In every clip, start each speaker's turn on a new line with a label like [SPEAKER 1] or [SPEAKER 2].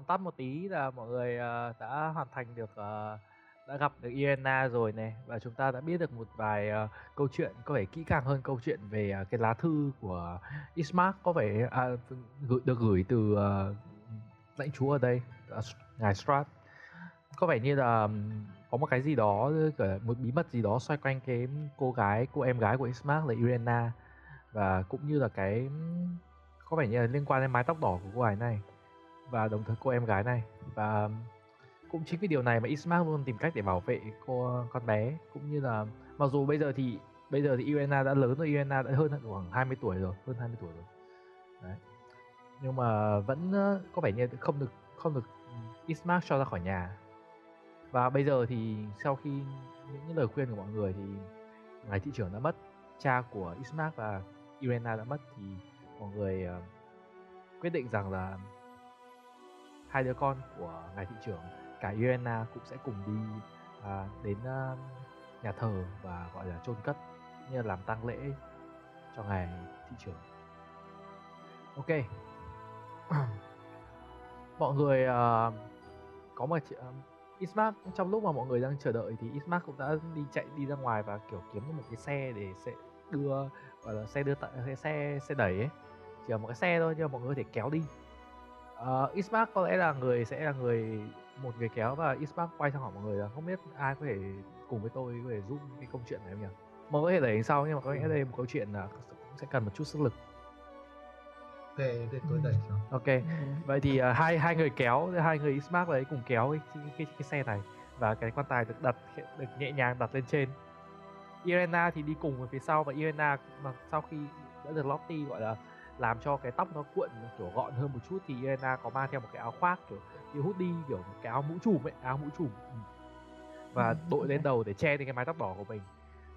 [SPEAKER 1] Tóm tắt một tí là mọi người uh, đã hoàn thành được uh, đã gặp được Irena rồi này và chúng ta đã biết được một vài uh, câu chuyện có vẻ kỹ càng hơn câu chuyện về uh, cái lá thư của Ismark. Có vẻ à, gửi, được gửi từ uh, lãnh chúa ở đây uh, ngài Strat. Có vẻ như là có một cái gì đó một bí mật gì đó xoay quanh cái cô gái cô em gái của Ismark là Irena. Và cũng như là cái có vẻ như là liên quan đến mái tóc đỏ của cô gái này và đồng thời cô em gái này. Và um, cũng chính vì điều này mà Ismark luôn tìm cách để bảo vệ cô con bé. Cũng như là mặc dù bây giờ thì bây giờ thì Irena đã lớn rồi Irena đã hơn khoảng 20 tuổi rồi hơn 20 tuổi rồi. Đấy. Nhưng mà vẫn có vẻ như không được không được Ismark cho ra khỏi nhà. Và bây giờ thì sau khi những, những lời khuyên của mọi người thì ngài thị trưởng đã mất cha của Ismark và Irena đã mất thì mọi người ờ, quyết định rằng là hai đứa con của ngài thị trưởng cả Irena cũng sẽ cùng đi à, đến à, nhà thờ và gọi là chôn cất cũng như là làm tang lễ cho ngài thị trưởng. Ok. Mọi người uh, có một chị- à, Ismark trong lúc mà mọi người đang chờ đợi thì Ismark cũng đã đi chạy đi ra ngoài và kiểu kiếm được một cái xe để sẽ đưa gọi là xe đưa tại xe xe xe đẩy ấy. Chỉ là một cái xe thôi nhưng mà mọi người có thể kéo đi uh, Ismark có lẽ là người sẽ là người một người kéo và Ismark quay sang hỏi mọi người là không biết ai có thể cùng với tôi có thể giúp cái câu chuyện này không nhỉ? Mọi người có thể đẩy đến sau nhưng mà có lẽ đây là một câu chuyện là cũng sẽ cần một chút sức lực.
[SPEAKER 2] Ok, để tôi đẩy cho.
[SPEAKER 1] Ok, vậy thì uh, hai hai người kéo, hai người Ismark đấy cùng kéo cái, cái, cái, cái xe này và cái quan tài được đặt được nhẹ nhàng đặt lên trên. Irena thì đi cùng ở phía sau và Irena mà sau khi đã được Lottie gọi là làm cho cái tóc nó cuộn kiểu gọn hơn một chút thì Irena có mang theo một cái áo khoác kiểu như hoodie kiểu một cái áo mũ trùm ấy áo mũ trùm ừ. và
[SPEAKER 3] Ừ,
[SPEAKER 1] đội lên đầu để che đi cái mái tóc đỏ của mình.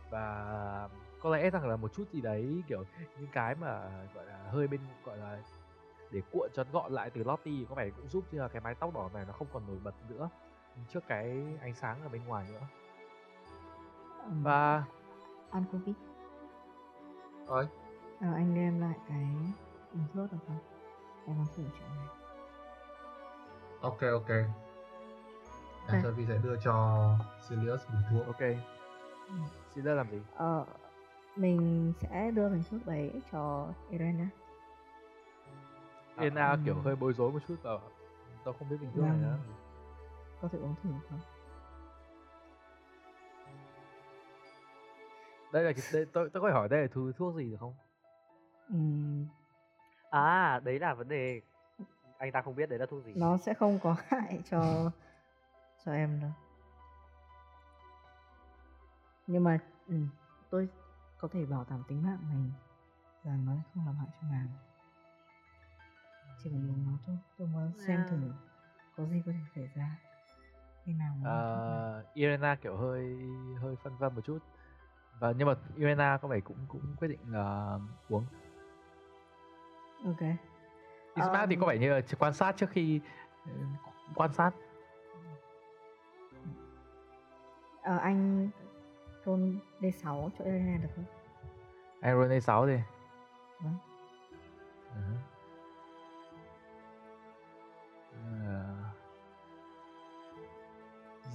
[SPEAKER 1] Và có lẽ rằng là một chút gì đấy kiểu những cái mà gọi là hơi bên gọi là để cuộn cho nó gọn lại từ Lottie có vẻ cũng giúp cho cái mái tóc đỏ này nó không còn nổi bật nữa trước cái ánh sáng ở bên ngoài nữa. Và
[SPEAKER 3] Ăn cookie.
[SPEAKER 2] Ơi,
[SPEAKER 3] Ờ, anh đem lại cái bình thuốc được không? Em muốn thử chuyện này.
[SPEAKER 2] ok ok. Anchovy sẽ đưa cho Sirius bình thuốc.
[SPEAKER 1] ok ra làm gì
[SPEAKER 3] Ờ, mình sẽ đưa bình thuốc đấy cho Irena.
[SPEAKER 1] Irena kiểu
[SPEAKER 3] ừm.
[SPEAKER 1] hơi bối rối một chút và tôi không biết bình thường này
[SPEAKER 3] Vâng.
[SPEAKER 1] nữa
[SPEAKER 3] Có thể uống thử không?
[SPEAKER 1] đây là cái đây, tôi tôi có hỏi đây là thứ thuốc gì được không
[SPEAKER 3] Ừm,
[SPEAKER 4] À, đấy là vấn đề anh ta không biết đấy là thuốc gì.
[SPEAKER 3] nó sẽ không có hại cho cho em đâu. Nhưng mà ừ, tôi có thể bảo đảm tính mạng mình rằng nó sẽ không làm hại cho nàng. Chỉ cần uống nó thôi, tôi muốn xem
[SPEAKER 5] À.
[SPEAKER 3] thử có gì có thể xảy ra khi nào mà.
[SPEAKER 1] Ờ, Irena kiểu hơi hơi phân vân một chút và nhưng mà Irena có vẻ cũng cũng quyết định là uống
[SPEAKER 3] Ok.
[SPEAKER 1] Ismark thì
[SPEAKER 3] Ờm.
[SPEAKER 1] có vẻ như là chỉ quan sát trước khi ừ, quan sát
[SPEAKER 3] Ờ, anh roll D6 cho Elena được không?
[SPEAKER 1] anh roll 6 thì
[SPEAKER 3] Vâng.
[SPEAKER 1] Ừ. Ờ,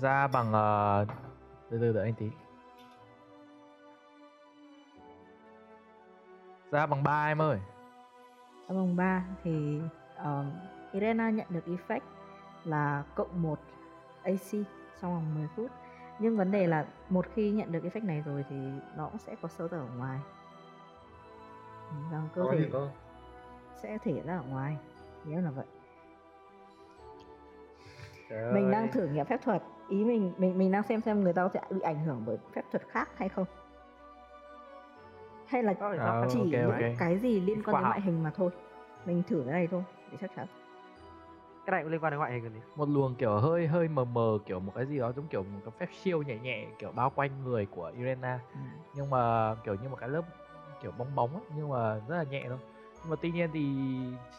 [SPEAKER 1] ra bằng ờ, từ từ đợi anh tí ra bằng ba em ơi
[SPEAKER 3] ở vòng 3 thì um, Irena nhận được effect là cộng 1 AC trong vòng 10 phút. Nhưng vấn đề là một khi nhận được effect này rồi thì nó cũng sẽ có sơ ở ngoài. Rằng cơ
[SPEAKER 2] có
[SPEAKER 3] thể
[SPEAKER 2] thể có
[SPEAKER 3] sẽ thể ra ở ngoài. Nếu là vậy.
[SPEAKER 4] Trời
[SPEAKER 3] mình đang
[SPEAKER 4] ơi.
[SPEAKER 3] thử nghiệm phép thuật. Ý mình mình mình đang xem xem người ta sẽ bị ảnh hưởng bởi phép thuật khác hay không hay là
[SPEAKER 1] À,
[SPEAKER 3] chỉ
[SPEAKER 1] ok,
[SPEAKER 3] những
[SPEAKER 1] ok.
[SPEAKER 3] cái gì liên quan đến ngoại hình mà thôi mình thử cái này thôi để chắc chắn
[SPEAKER 4] cái này cũng liên quan đến ngoại hình gì
[SPEAKER 1] một luồng kiểu hơi hơi mờ mờ kiểu một cái gì đó giống kiểu một cái phép siêu nhẹ nhẹ kiểu bao quanh người của Irena
[SPEAKER 3] ừ.
[SPEAKER 1] nhưng mà kiểu như một cái lớp kiểu bóng bóng ấy, nhưng mà rất là nhẹ thôi nhưng mà tuy nhiên thì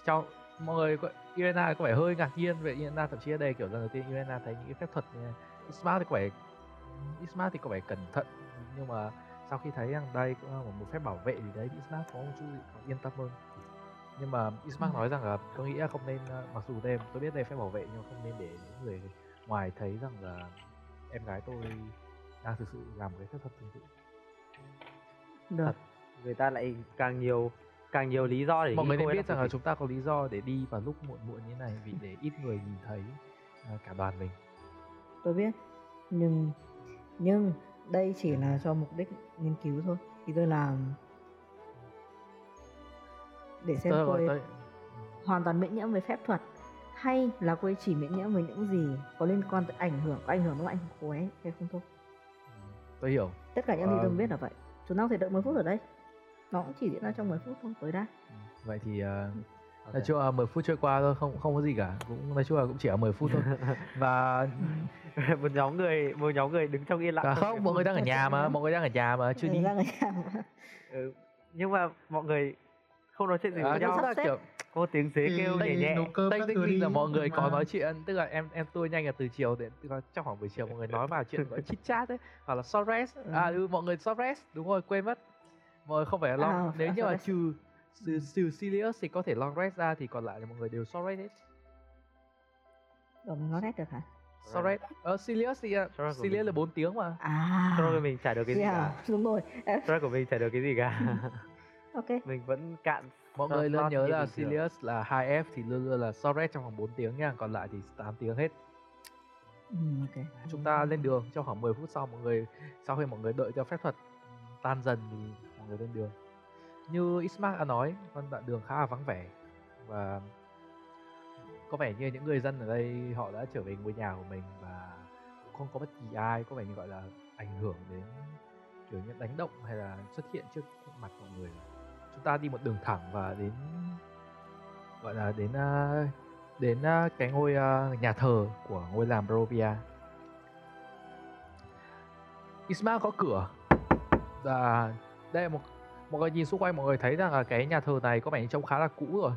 [SPEAKER 1] cho mọi người có, Irena có vẻ hơi ngạc nhiên về Irena thậm chí ở đây kiểu lần đầu tiên Irena thấy những cái phép thuật như. Isma thì có vẻ Isma thì có vẻ cẩn thận nhưng mà sau khi thấy rằng đây cũng là một phép bảo vệ thì đấy Isma có một chút gì yên tâm hơn nhưng mà Isma
[SPEAKER 3] Ừ.
[SPEAKER 1] nói rằng là tôi nghĩ là không nên ờ, mặc dù đây tôi biết đây phép bảo vệ nhưng không nên để những người ngoài thấy rằng là em gái tôi đang thực sự làm cái phép thuật tương tự
[SPEAKER 3] được
[SPEAKER 4] Thật. người ta lại càng nhiều càng nhiều lý do để
[SPEAKER 1] mọi người nên biết rằng là chúng ta có lý do để đi vào lúc muộn muộn như này vì để ít người nhìn thấy à, cả đoàn mình
[SPEAKER 3] tôi biết nhưng nhưng đây chỉ là cho mục đích nghiên cứu thôi. Thì tôi làm để xem
[SPEAKER 1] tôi,
[SPEAKER 3] ấy
[SPEAKER 1] tôi,
[SPEAKER 3] hoàn toàn miễn nhiễm với phép thuật hay là cô ấy chỉ miễn nhiễm với những gì có liên quan tới ảnh hưởng có ảnh hưởng đến ngoại hình của cô ấy hay không thôi.
[SPEAKER 1] Tôi hiểu.
[SPEAKER 3] Tất cả những gì tôi
[SPEAKER 1] Ờ.
[SPEAKER 3] biết là vậy. Chúng ta có thể đợi 10 phút ở đây. Nó cũng chỉ diễn ra trong 10 phút thôi tới đây
[SPEAKER 1] vậy thì à,
[SPEAKER 4] Ok.
[SPEAKER 1] nói chung là 10 phút trôi qua thôi không không có gì cả cũng nói chung là cũng chỉ ở 10 phút thôi và
[SPEAKER 4] một nhóm người một nhóm người đứng trong yên lặng
[SPEAKER 1] à, không mọi người đang ở nhà mà mọi người đang ở nhà mà chưa
[SPEAKER 3] Ừ,
[SPEAKER 1] đi
[SPEAKER 3] ra người nhà mà.
[SPEAKER 4] ừ. nhưng mà mọi người không nói chuyện gì
[SPEAKER 1] à,
[SPEAKER 4] với nhau
[SPEAKER 1] là
[SPEAKER 3] sắp xếp.
[SPEAKER 1] kiểu
[SPEAKER 4] có tiếng dế
[SPEAKER 2] Thì
[SPEAKER 4] kêu nhẹ nhẹ
[SPEAKER 1] tinh
[SPEAKER 2] thứ
[SPEAKER 1] tinh là mọi người có
[SPEAKER 2] mà.
[SPEAKER 1] nói chuyện tức là em em tôi nhanh là từ chiều đến tức là trong khoảng buổi chiều mọi người nói vào chuyện gọi chit chat ấy hoặc là short rest à
[SPEAKER 3] Ừ.
[SPEAKER 1] ừ, mọi người short rest đúng rồi quên mất mọi người không phải là long
[SPEAKER 3] À,
[SPEAKER 1] nếu như mà trừ trừ, trừ Sirius thì có thể long rest ra thì còn lại là mọi người đều short rest hết.
[SPEAKER 3] Rồi mình nói hết được hả?
[SPEAKER 1] Short rest. Ờ Sirius thì uh,
[SPEAKER 4] Short rest của
[SPEAKER 1] Sirius
[SPEAKER 4] mình.
[SPEAKER 1] là 4 tiếng mà.
[SPEAKER 3] À.
[SPEAKER 4] Cho nên mình chả được cái gì
[SPEAKER 3] yeah,
[SPEAKER 4] cả
[SPEAKER 3] đúng rồi.
[SPEAKER 4] Stress của mình chả được cái gì cả.
[SPEAKER 3] Ok.
[SPEAKER 4] Mình vẫn cạn
[SPEAKER 1] mọi
[SPEAKER 4] Short
[SPEAKER 1] người
[SPEAKER 4] slot
[SPEAKER 1] nhớ là. Sirius là 2F thì luôn luôn là short rest trong khoảng 4 tiếng nha còn lại thì 8 tiếng hết.
[SPEAKER 3] Ừ, ok.
[SPEAKER 1] Chúng ta lên đường trong khoảng 10 phút sau mọi người sau khi mọi người đợi cho phép thuật tan dần thì mọi người lên đường như Ismark đã nói, con đoạn đường khá là vắng vẻ và có vẻ như những người dân ở đây, họ đã trở về ngôi nhà của mình và cũng không có bất kỳ ai, có vẻ như, gọi là, ảnh hưởng đến kiểu như đánh động hay là xuất hiện trước mặt mọi người chúng ta đi một đường thẳng và đến, gọi là, đến đến cái ngôi nhà thờ của ngôi làng Barovia. Isma có cửa và đây là một mọi người nhìn xung quanh mọi người thấy rằng là cái nhà thờ này có vẻ như trông khá là cũ rồi.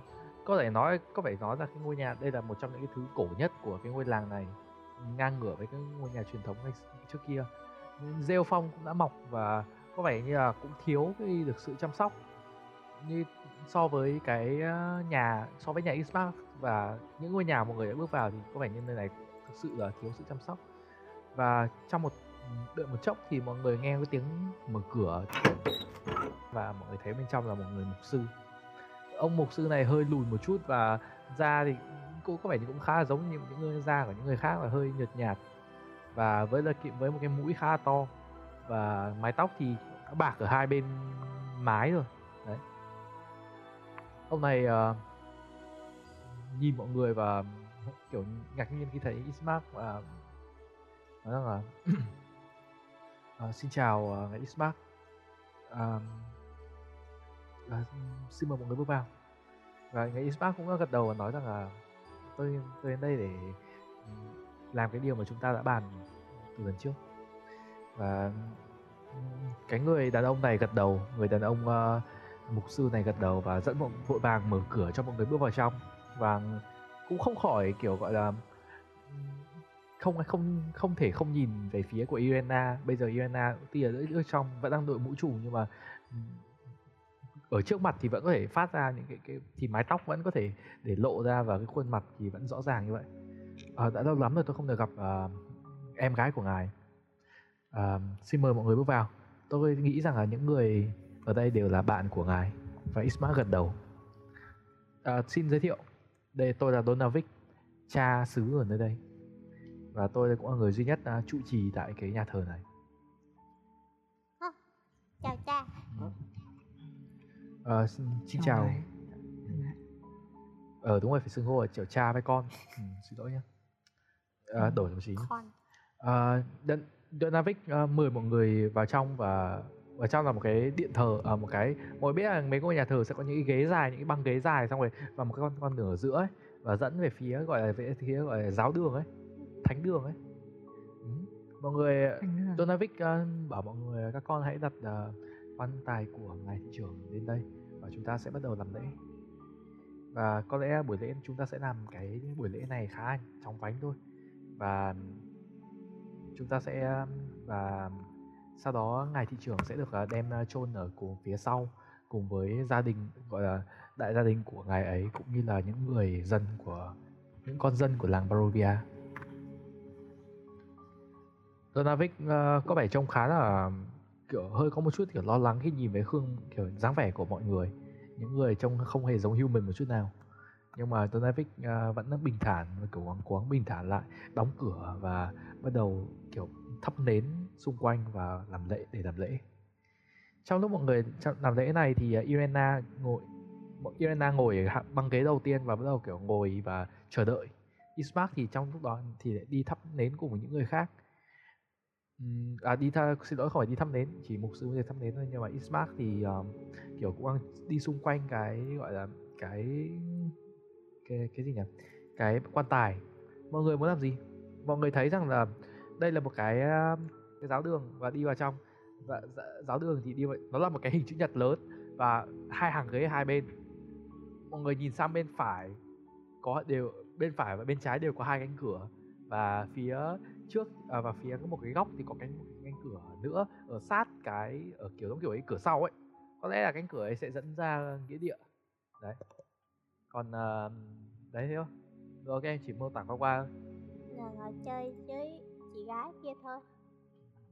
[SPEAKER 1] Có thể nói, có vẻ nói là cái ngôi nhà, đây là một trong những cái thứ cổ nhất của cái ngôi làng này, ngang ngửa với cái ngôi nhà truyền thống ngày trước kia. Rêu phong cũng đã mọc và có vẻ như là cũng thiếu cái được sự chăm sóc. Như so với cái ờ, nhà, so với nhà Ismark và những ngôi nhà mọi người đã bước vào thì có vẻ như nơi này thực sự là thiếu sự chăm sóc. Và trong một, đợi một chốc thì mọi người nghe cái tiếng mở cửa và mọi người thấy bên trong là một người mục sư. Ông mục sư này hơi lùn một chút và da thì cũng có vẻ như cũng khá là giống như những người da của những người khác là hơi nhợt nhạt. Và với là với một cái mũi khá to. Và mái tóc thì đã bạc ở hai bên mái rồi. Đấy. Ông này uh, nhìn mọi người và kiểu ngạc nhiên khi thấy Ismark và nói rằng là uh, xin chào uh, Ismark à, xin mời mọi người bước vào. Và người Ismark cũng gật đầu và nói rằng là tôi tôi đến đây để làm cái điều mà chúng ta đã bàn từ lần trước. Và cái người đàn ông này gật đầu người đàn ông uh, mục sư này gật đầu và dẫn mọi vội vàng mở cửa cho mọi người bước vào trong. Và cũng không khỏi kiểu gọi là không không không thể không nhìn về phía của Irena. Bây giờ Irena tuy ở giữa trong vẫn đang đội mũ trùm nhưng mà ừ, ở trước mặt thì vẫn có thể phát ra những cái, cái thì mái tóc vẫn có thể để lộ ra và cái khuôn mặt thì vẫn rõ ràng như vậy. À, đã lâu lắm rồi tôi không được gặp uh, em gái của ngài. Uh, xin mời mọi người bước vào. Tôi nghĩ rằng là những người ở đây đều là bạn của ngài. Và Isma gật đầu. uh, xin giới thiệu, đây tôi là Donavic, cha xứ ở nơi đây và tôi cũng là người duy nhất uh, trụ trì tại cái nhà thờ này.
[SPEAKER 5] chào cha
[SPEAKER 1] À, xin, xin
[SPEAKER 3] Chào
[SPEAKER 1] chào.
[SPEAKER 3] ngài.
[SPEAKER 1] Ờ đúng rồi phải xưng hô là kiểu cha với con. Ừ, xin lỗi nhé. À, đổi một xí.
[SPEAKER 5] con
[SPEAKER 1] À, Don- Donavic à, mời mọi người vào trong và vào trong là một cái điện thờ à, một cái mọi biết là mấy ngôi nhà thờ sẽ có những cái ghế dài những cái băng ghế dài xong rồi và một cái con con đường ở giữa ấy và dẫn về phía gọi là về phía gọi là giáo đường ấy thánh đường ấy ừ. mọi người Donavic uh, bảo mọi người các con hãy đặt uh, quan tài của ngài thị trưởng lên đây và chúng ta sẽ bắt đầu làm lễ và có lẽ buổi lễ chúng ta sẽ làm cái buổi lễ này khá chóng vánh thôi và chúng ta sẽ và sau đó ngài thị trưởng sẽ được uh, đem chôn ở cùng phía sau cùng với gia đình gọi là đại gia đình của ngài ấy cũng như là những người dân của những con dân của làng Barovia. Donavic uh, có vẻ trông khá là kiểu hơi có một chút kiểu lo lắng khi nhìn về khương kiểu dáng vẻ của mọi người. Những người trông không hề giống human một chút nào. Nhưng mà Donavic uh, vẫn bình thản và kiểu quáng quáng bình thản lại đóng cửa và bắt đầu kiểu thắp nến xung quanh và làm lễ để làm lễ. Trong lúc mọi người làm lễ này thì ờ, Irena ngồi Irena ngồi ở băng ghế đầu tiên và bắt đầu kiểu ngồi và chờ đợi. Ismark thì trong lúc đó thì lại đi thắp nến cùng với những người khác à đi tha, xin lỗi không phải đi thăm nến chỉ mục sư mới thăm nến thôi nhưng mà Ismark thì um, kiểu cũng đang đi xung quanh cái gọi là cái cái cái gì nhỉ? Cái quan tài. Mọi người muốn làm gì? Mọi người thấy rằng là đây là một cái cái giáo đường và đi vào trong. Và dạ, giáo đường thì đi vào, nó là một cái hình chữ nhật lớn và hai hàng ghế hai bên. Mọi người nhìn sang bên phải có đều bên phải và bên trái đều có hai cánh cửa và phía trước à, và phía có một cái góc thì có cánh một cái cánh cửa nữa ở sát cái ở kiểu giống kiểu ấy cửa sau ấy. Có lẽ là cánh cửa ấy sẽ dẫn ra nghĩa địa. Đấy. Còn à, đấy thế thôi rồi ok em chỉ mô tả qua qua.
[SPEAKER 5] Là ngồi chơi với chị gái kia thôi.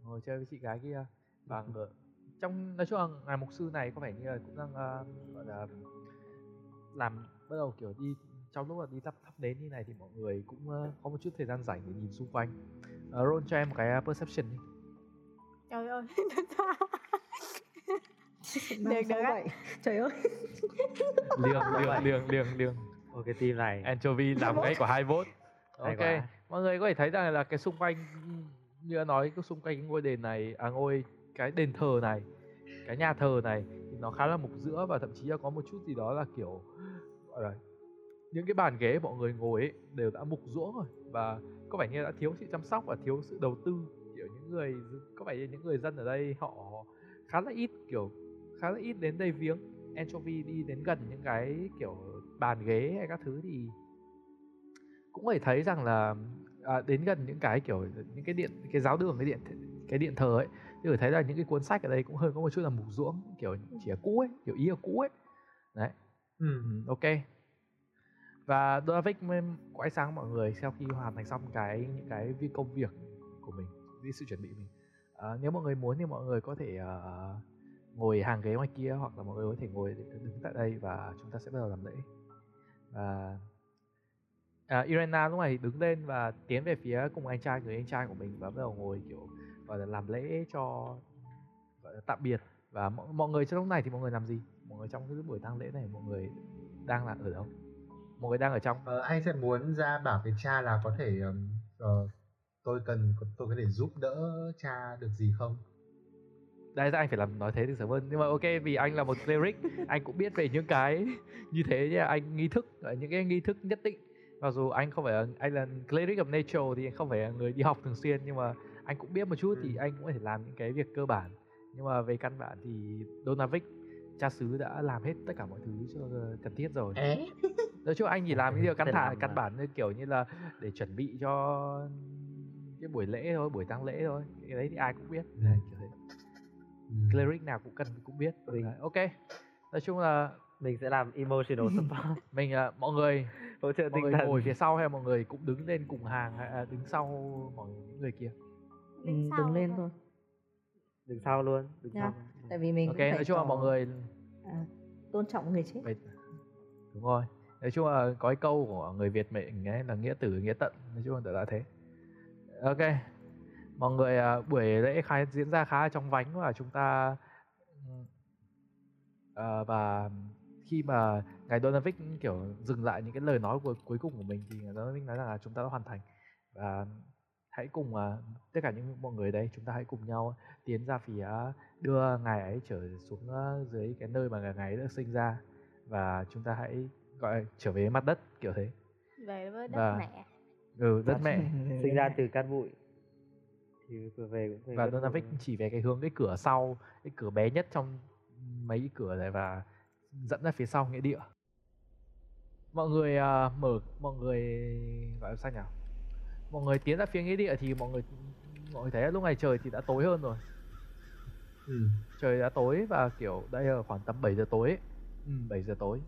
[SPEAKER 1] Ngồi chơi với chị gái kia. Và ngờ trong nói chung là ngài mục sư này có vẻ như là cũng đang ờ, gọi là làm bắt đầu kiểu đi trong lúc là đi thắp thắp nến như này thì mọi người cũng ờ, có một chút thời gian rảnh để nhìn xung quanh uh, roll cho em một cái ờ, perception đi.
[SPEAKER 5] Trời ơi Được, được á.
[SPEAKER 3] Trời ơi.
[SPEAKER 1] liêng liêng liêng liêng liêng
[SPEAKER 4] cái team này.
[SPEAKER 1] Anchovy làm ngay của hai vote ok.
[SPEAKER 4] Quá.
[SPEAKER 1] mọi người có thể thấy rằng là cái xung quanh như đã nói cái xung quanh cái ngôi đền này à ngôi cái đền thờ này cái nhà thờ này thì nó khá là mục giữa và thậm chí là có một chút gì đó là kiểu gọi là những cái bàn ghế mọi người ngồi ấy đều đã mục ruỗng rồi và có vẻ như đã thiếu sự chăm sóc và thiếu sự đầu tư kiểu những người có vẻ như những người dân ở đây họ khá là ít kiểu khá là ít đến đây viếng. Anchovy đi đến gần những cái kiểu bàn ghế hay các thứ thì cũng có thể thấy rằng là à, đến gần những cái kiểu những cái điện cái giáo đường cái điện cái điện thờ ấy thì có thấy là những cái cuốn sách ở đây cũng hơi có một chút là mục ruỗng kiểu chỉ là cũ ấy kiểu ý là cũ ấy. Đấy.
[SPEAKER 2] Ừ,
[SPEAKER 1] ok và Donavic mới quay sang mọi người sau khi hoàn thành xong cái những cái việc công việc của mình đi sự chuẩn bị mình. À, nếu mọi người muốn thì mọi người có thể uh, ngồi hàng ghế ngoài kia hoặc là mọi người có thể ngồi đứng tại đây và chúng ta sẽ bắt đầu làm lễ. Và à, Irena lúc này đứng lên và tiến về phía cùng anh trai người anh trai của mình và bắt đầu ngồi kiểu gọi là làm lễ cho gọi là tạm biệt. Và mọi, mọi người trong lúc này thì mọi người làm gì? Mọi người trong cái buổi tang lễ này mọi người đang là ở đâu? Mọi người đang ở trong.
[SPEAKER 2] Ờ, anh sẽ muốn ra bảo với cha là có thể ờ, tôi cần tôi có thể giúp đỡ cha được gì không?
[SPEAKER 1] Đấy anh phải làm nói thế thì sớm hơn. Nhưng mà ok vì anh là một cleric Anh cũng biết về những cái như thế nha Anh nghi thức, ờ, những cái nghi thức nhất định. Mặc dù anh không phải anh là cleric of nature Thì anh không phải là người đi học thường xuyên Nhưng mà anh cũng biết một chút thì anh cũng có thể làm những cái việc cơ bản. Nhưng mà về căn bản thì Donavic cha xứ đã làm hết tất cả mọi thứ cho ờ, cần thiết rồi. Nói chung anh chỉ làm những điều căn thả căn bản như kiểu như là để chuẩn bị cho cái buổi lễ thôi buổi tang lễ thôi cái đấy thì ai cũng biết.
[SPEAKER 2] Ừ. Ừ.
[SPEAKER 1] cleric nào cũng cần cũng biết.
[SPEAKER 4] Mình-
[SPEAKER 1] Đấy, ok. Nói chung là
[SPEAKER 4] mình sẽ làm emotional support.
[SPEAKER 1] Mình à, mọi người
[SPEAKER 4] hỗ trợ
[SPEAKER 1] mọi
[SPEAKER 4] tinh
[SPEAKER 1] người
[SPEAKER 4] thần.
[SPEAKER 1] ngồi phía sau hay mọi người cũng đứng lên cùng hàng hay à, đứng sau mọi những người kia?
[SPEAKER 3] Ừ,
[SPEAKER 5] Đứng sau
[SPEAKER 3] đứng lên
[SPEAKER 5] thôi.
[SPEAKER 4] đứng sau luôn đứng
[SPEAKER 3] Nha.
[SPEAKER 4] sau
[SPEAKER 3] tại vì mình
[SPEAKER 1] ok
[SPEAKER 3] phải
[SPEAKER 1] nói chung là mọi người
[SPEAKER 3] à, tôn trọng người chết.
[SPEAKER 1] Vậy- đúng rồi nói chung là có cái câu của người Việt mình ấy là nghĩa tử nghĩa tận nói chung là đã thế. Ok mọi người à, buổi lễ khai diễn ra khá là trong vánh và chúng ta à, và khi mà ngài Donovic kiểu dừng lại những cái lời nói của cuối cùng của mình thì ngài Donovic nói rằng là chúng ta đã hoàn thành. Và hãy cùng à, tất cả những mọi người đây chúng ta hãy cùng nhau tiến ra phía đưa ngài ấy trở xuống à, dưới cái nơi mà ngài ấy đã sinh ra. Và chúng ta hãy gọi là trở về mặt đất kiểu thế.
[SPEAKER 5] Về với đất
[SPEAKER 1] Và-
[SPEAKER 5] mẹ.
[SPEAKER 1] ừ đất mẹ.
[SPEAKER 4] sinh ra từ cát bụi. Thì vừa về cũng về
[SPEAKER 1] và
[SPEAKER 4] thôi.
[SPEAKER 1] chỉ về cái hướng cái cửa sau cái cửa bé nhất trong mấy cái cửa này và dẫn ra phía sau nghĩa địa. Mọi người à, mở mọi người gọi là sao nhỉ? Mọi người tiến ra phía nghĩa địa thì mọi người mọi người thấy là lúc này trời thì đã tối hơn rồi.
[SPEAKER 2] Ừ.
[SPEAKER 1] trời đã tối và kiểu đây là khoảng tầm 7 giờ tối. Ấy. ừ, 7 giờ tối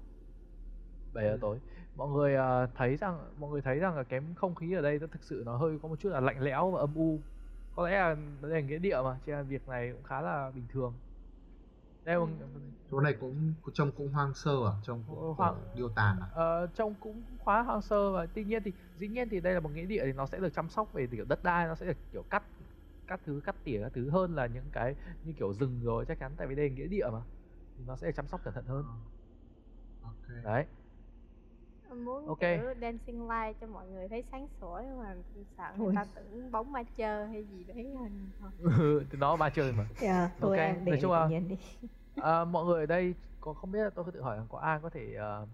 [SPEAKER 1] 7 giờ
[SPEAKER 2] Ừ.
[SPEAKER 1] tối. Mọi người à, thấy rằng mọi người thấy rằng là cái không khí ở đây nó thực sự nó hơi có một chút là lạnh lẽo và âm u. Có lẽ là đây là nghĩa địa mà cho nên việc này cũng khá là bình thường. Đây một,
[SPEAKER 2] chỗ này cũng trông cũng hoang sơ à? Trông cũng
[SPEAKER 1] Hoang-
[SPEAKER 2] điêu tàn à?
[SPEAKER 1] Ờ, trông cũng khá hoang sơ và tuy nhiên thì dĩ nhiên thì đây là một nghĩa địa thì nó sẽ được chăm sóc về kiểu đất đai nó sẽ được kiểu cắt cắt thứ cắt tỉa các thứ hơn là những cái như kiểu rừng rồi chắc chắn. Tại vì đây là nghĩa địa mà thì nó sẽ được chăm sóc cẩn thận hơn.
[SPEAKER 2] Ok.
[SPEAKER 1] Đấy
[SPEAKER 5] muốn
[SPEAKER 1] Ok.
[SPEAKER 5] kiểu dancing light cho mọi người thấy sáng sủa nhưng mà sợ người
[SPEAKER 3] Ôi.
[SPEAKER 5] ta tưởng bóng ma chơi hay gì đấy thôi
[SPEAKER 1] Ừ, thì nó ba chơi mà.
[SPEAKER 3] Yeah, thôi
[SPEAKER 1] Ok,
[SPEAKER 3] em
[SPEAKER 1] nói chung là- à, mọi người ở đây có không biết là tôi có tự hỏi là có ai có thể ờ,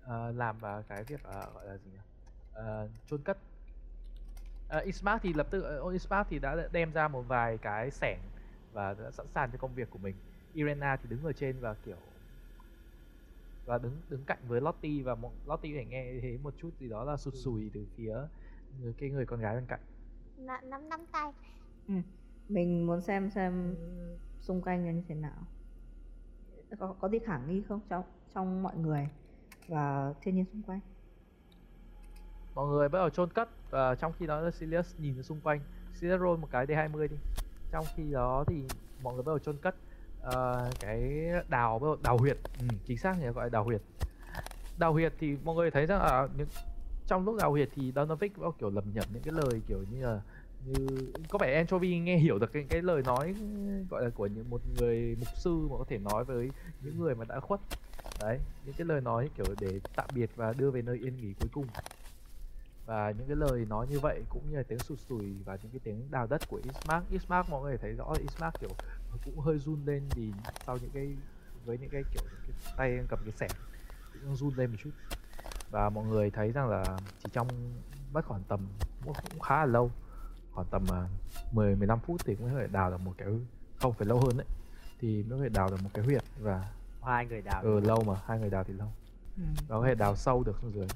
[SPEAKER 1] ờ, làm vào cái việc ờ, gọi là gì nhỉ? Uh, chôn cất. Uh, Ismark thì lập tức uh, Ismark thì đã đem ra một vài cái sẻng và đã sẵn sàng cho công việc của mình. Irena thì đứng ở trên và kiểu và đứng đứng cạnh với Lottie và mọi- Lottie phải nghe thấy một chút gì đó là sụt sùi từ phía người cái người con gái bên cạnh.
[SPEAKER 5] N- nắm nắm tay.
[SPEAKER 3] Mình muốn xem xem xung quanh như thế nào. Có có gì khả nghi không trong trong mọi người và thiên nhiên xung quanh?
[SPEAKER 1] Mọi người bắt đầu chôn cất và trong khi đó Sirius nhìn xung quanh. Sirius roll một cái D20 đi. Trong khi đó thì mọi người bắt đầu chôn cất uh, cái đào đào huyệt. Ừ, chính xác thì gọi là đào huyệt. Đào huyệt thì mọi người thấy rằng là những trong lúc đào huyệt thì Donovic có kiểu lầm nhầm những cái lời kiểu như là như có vẻ Anchovy nghe hiểu được cái cái lời nói gọi là của những một người mục sư mà có thể nói với những người mà đã khuất. Đấy những cái lời nói kiểu để tạm biệt và đưa về nơi yên nghỉ cuối cùng. Và những cái lời nói như vậy cũng như là tiếng sụt sùi và những cái tiếng đào đất của Ismark. Ismark mọi người thấy rõ Ismark kiểu cũng hơi run lên vì sau những cái với những cái kiểu cái tay cầm cái sẻng cũng run lên một chút. Và mọi người thấy rằng là chỉ trong mất khoảng tầm cũng cũng khá là lâu khoảng tầm uh, 10 15 phút thì cũng có thể đào được một cái không phải lâu hơn đấy thì mới có thể đào được một cái huyệt và
[SPEAKER 4] hai người đào
[SPEAKER 1] ừ lâu mà hai người đào thì lâu.
[SPEAKER 3] Ừ.
[SPEAKER 1] và có thể đào sâu được xuống dưới.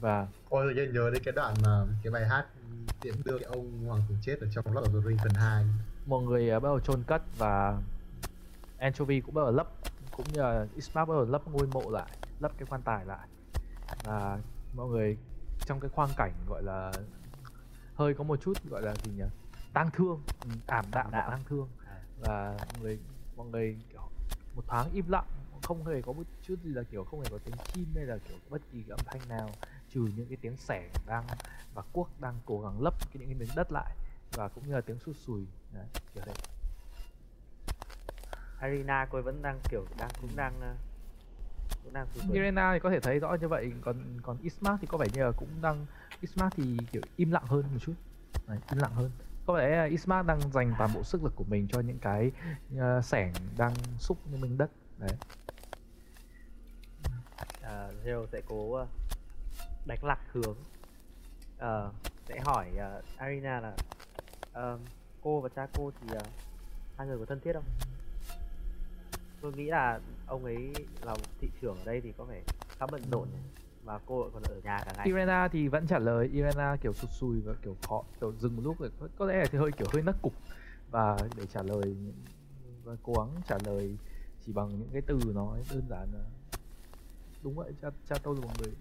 [SPEAKER 1] Và
[SPEAKER 2] ôi tự nhiên nhớ đến cái đoạn mà cái bài hát tiễn đưa cái ông hoàng tử chết ở trong Lord of the Rings phần 2
[SPEAKER 1] mọi người uh, bắt đầu chôn cất và anchovy cũng bắt đầu lấp cũng như là Ismark bắt đầu lấp ngôi mộ lại lấp cái quan tài lại. Và mọi người trong cái khoang cảnh gọi là hơi có một chút gọi là gì nhỉ? Tang thương. Ừ, ảm đạm và tang thương.
[SPEAKER 4] À.
[SPEAKER 1] và mọi người mọi người kiểu một thoáng im lặng không hề có một chút gì là kiểu không hề có tiếng chim hay là kiểu bất kỳ cái âm thanh nào trừ những cái tiếng xẻng đang và cuốc đang cố gắng lấp cái những cái miếng đất lại và cũng như là tiếng sút sùi đấy, kiểu thế.
[SPEAKER 4] Arena cô ấy vẫn đang kiểu đang cũng đang ờ, cũng đang.
[SPEAKER 1] Irena thì có thể thấy rõ như vậy còn còn Ismark thì có vẻ như là cũng đang Ismark thì kiểu im lặng hơn một chút. Đấy, im lặng hơn. Có lẽ là Ismark đang dành toàn bộ sức lực của mình cho những cái uh, sẻng đang xúc những miếng đất. Đấy.
[SPEAKER 4] Uh, Zero sẽ cố ờ, đánh lạc hướng. Ờ, sẽ hỏi ờ, Arena là ờ, cô và cha cô thì uh, hai người có thân thiết không? Tôi nghĩ là ông ấy là thị trưởng ở đây thì có vẻ khá bận rộn này. và cô còn ở nhà cả ngày.
[SPEAKER 1] Irena thì vẫn trả lời Irena kiểu sụt sùi và kiểu khó kiểu dừng một lúc rồi có- có lẽ là thì hơi kiểu hơi nấc cục và để trả lời những- và cố gắng trả lời chỉ bằng những cái từ nói đơn giản là đúng vậy cha cha tôi là một người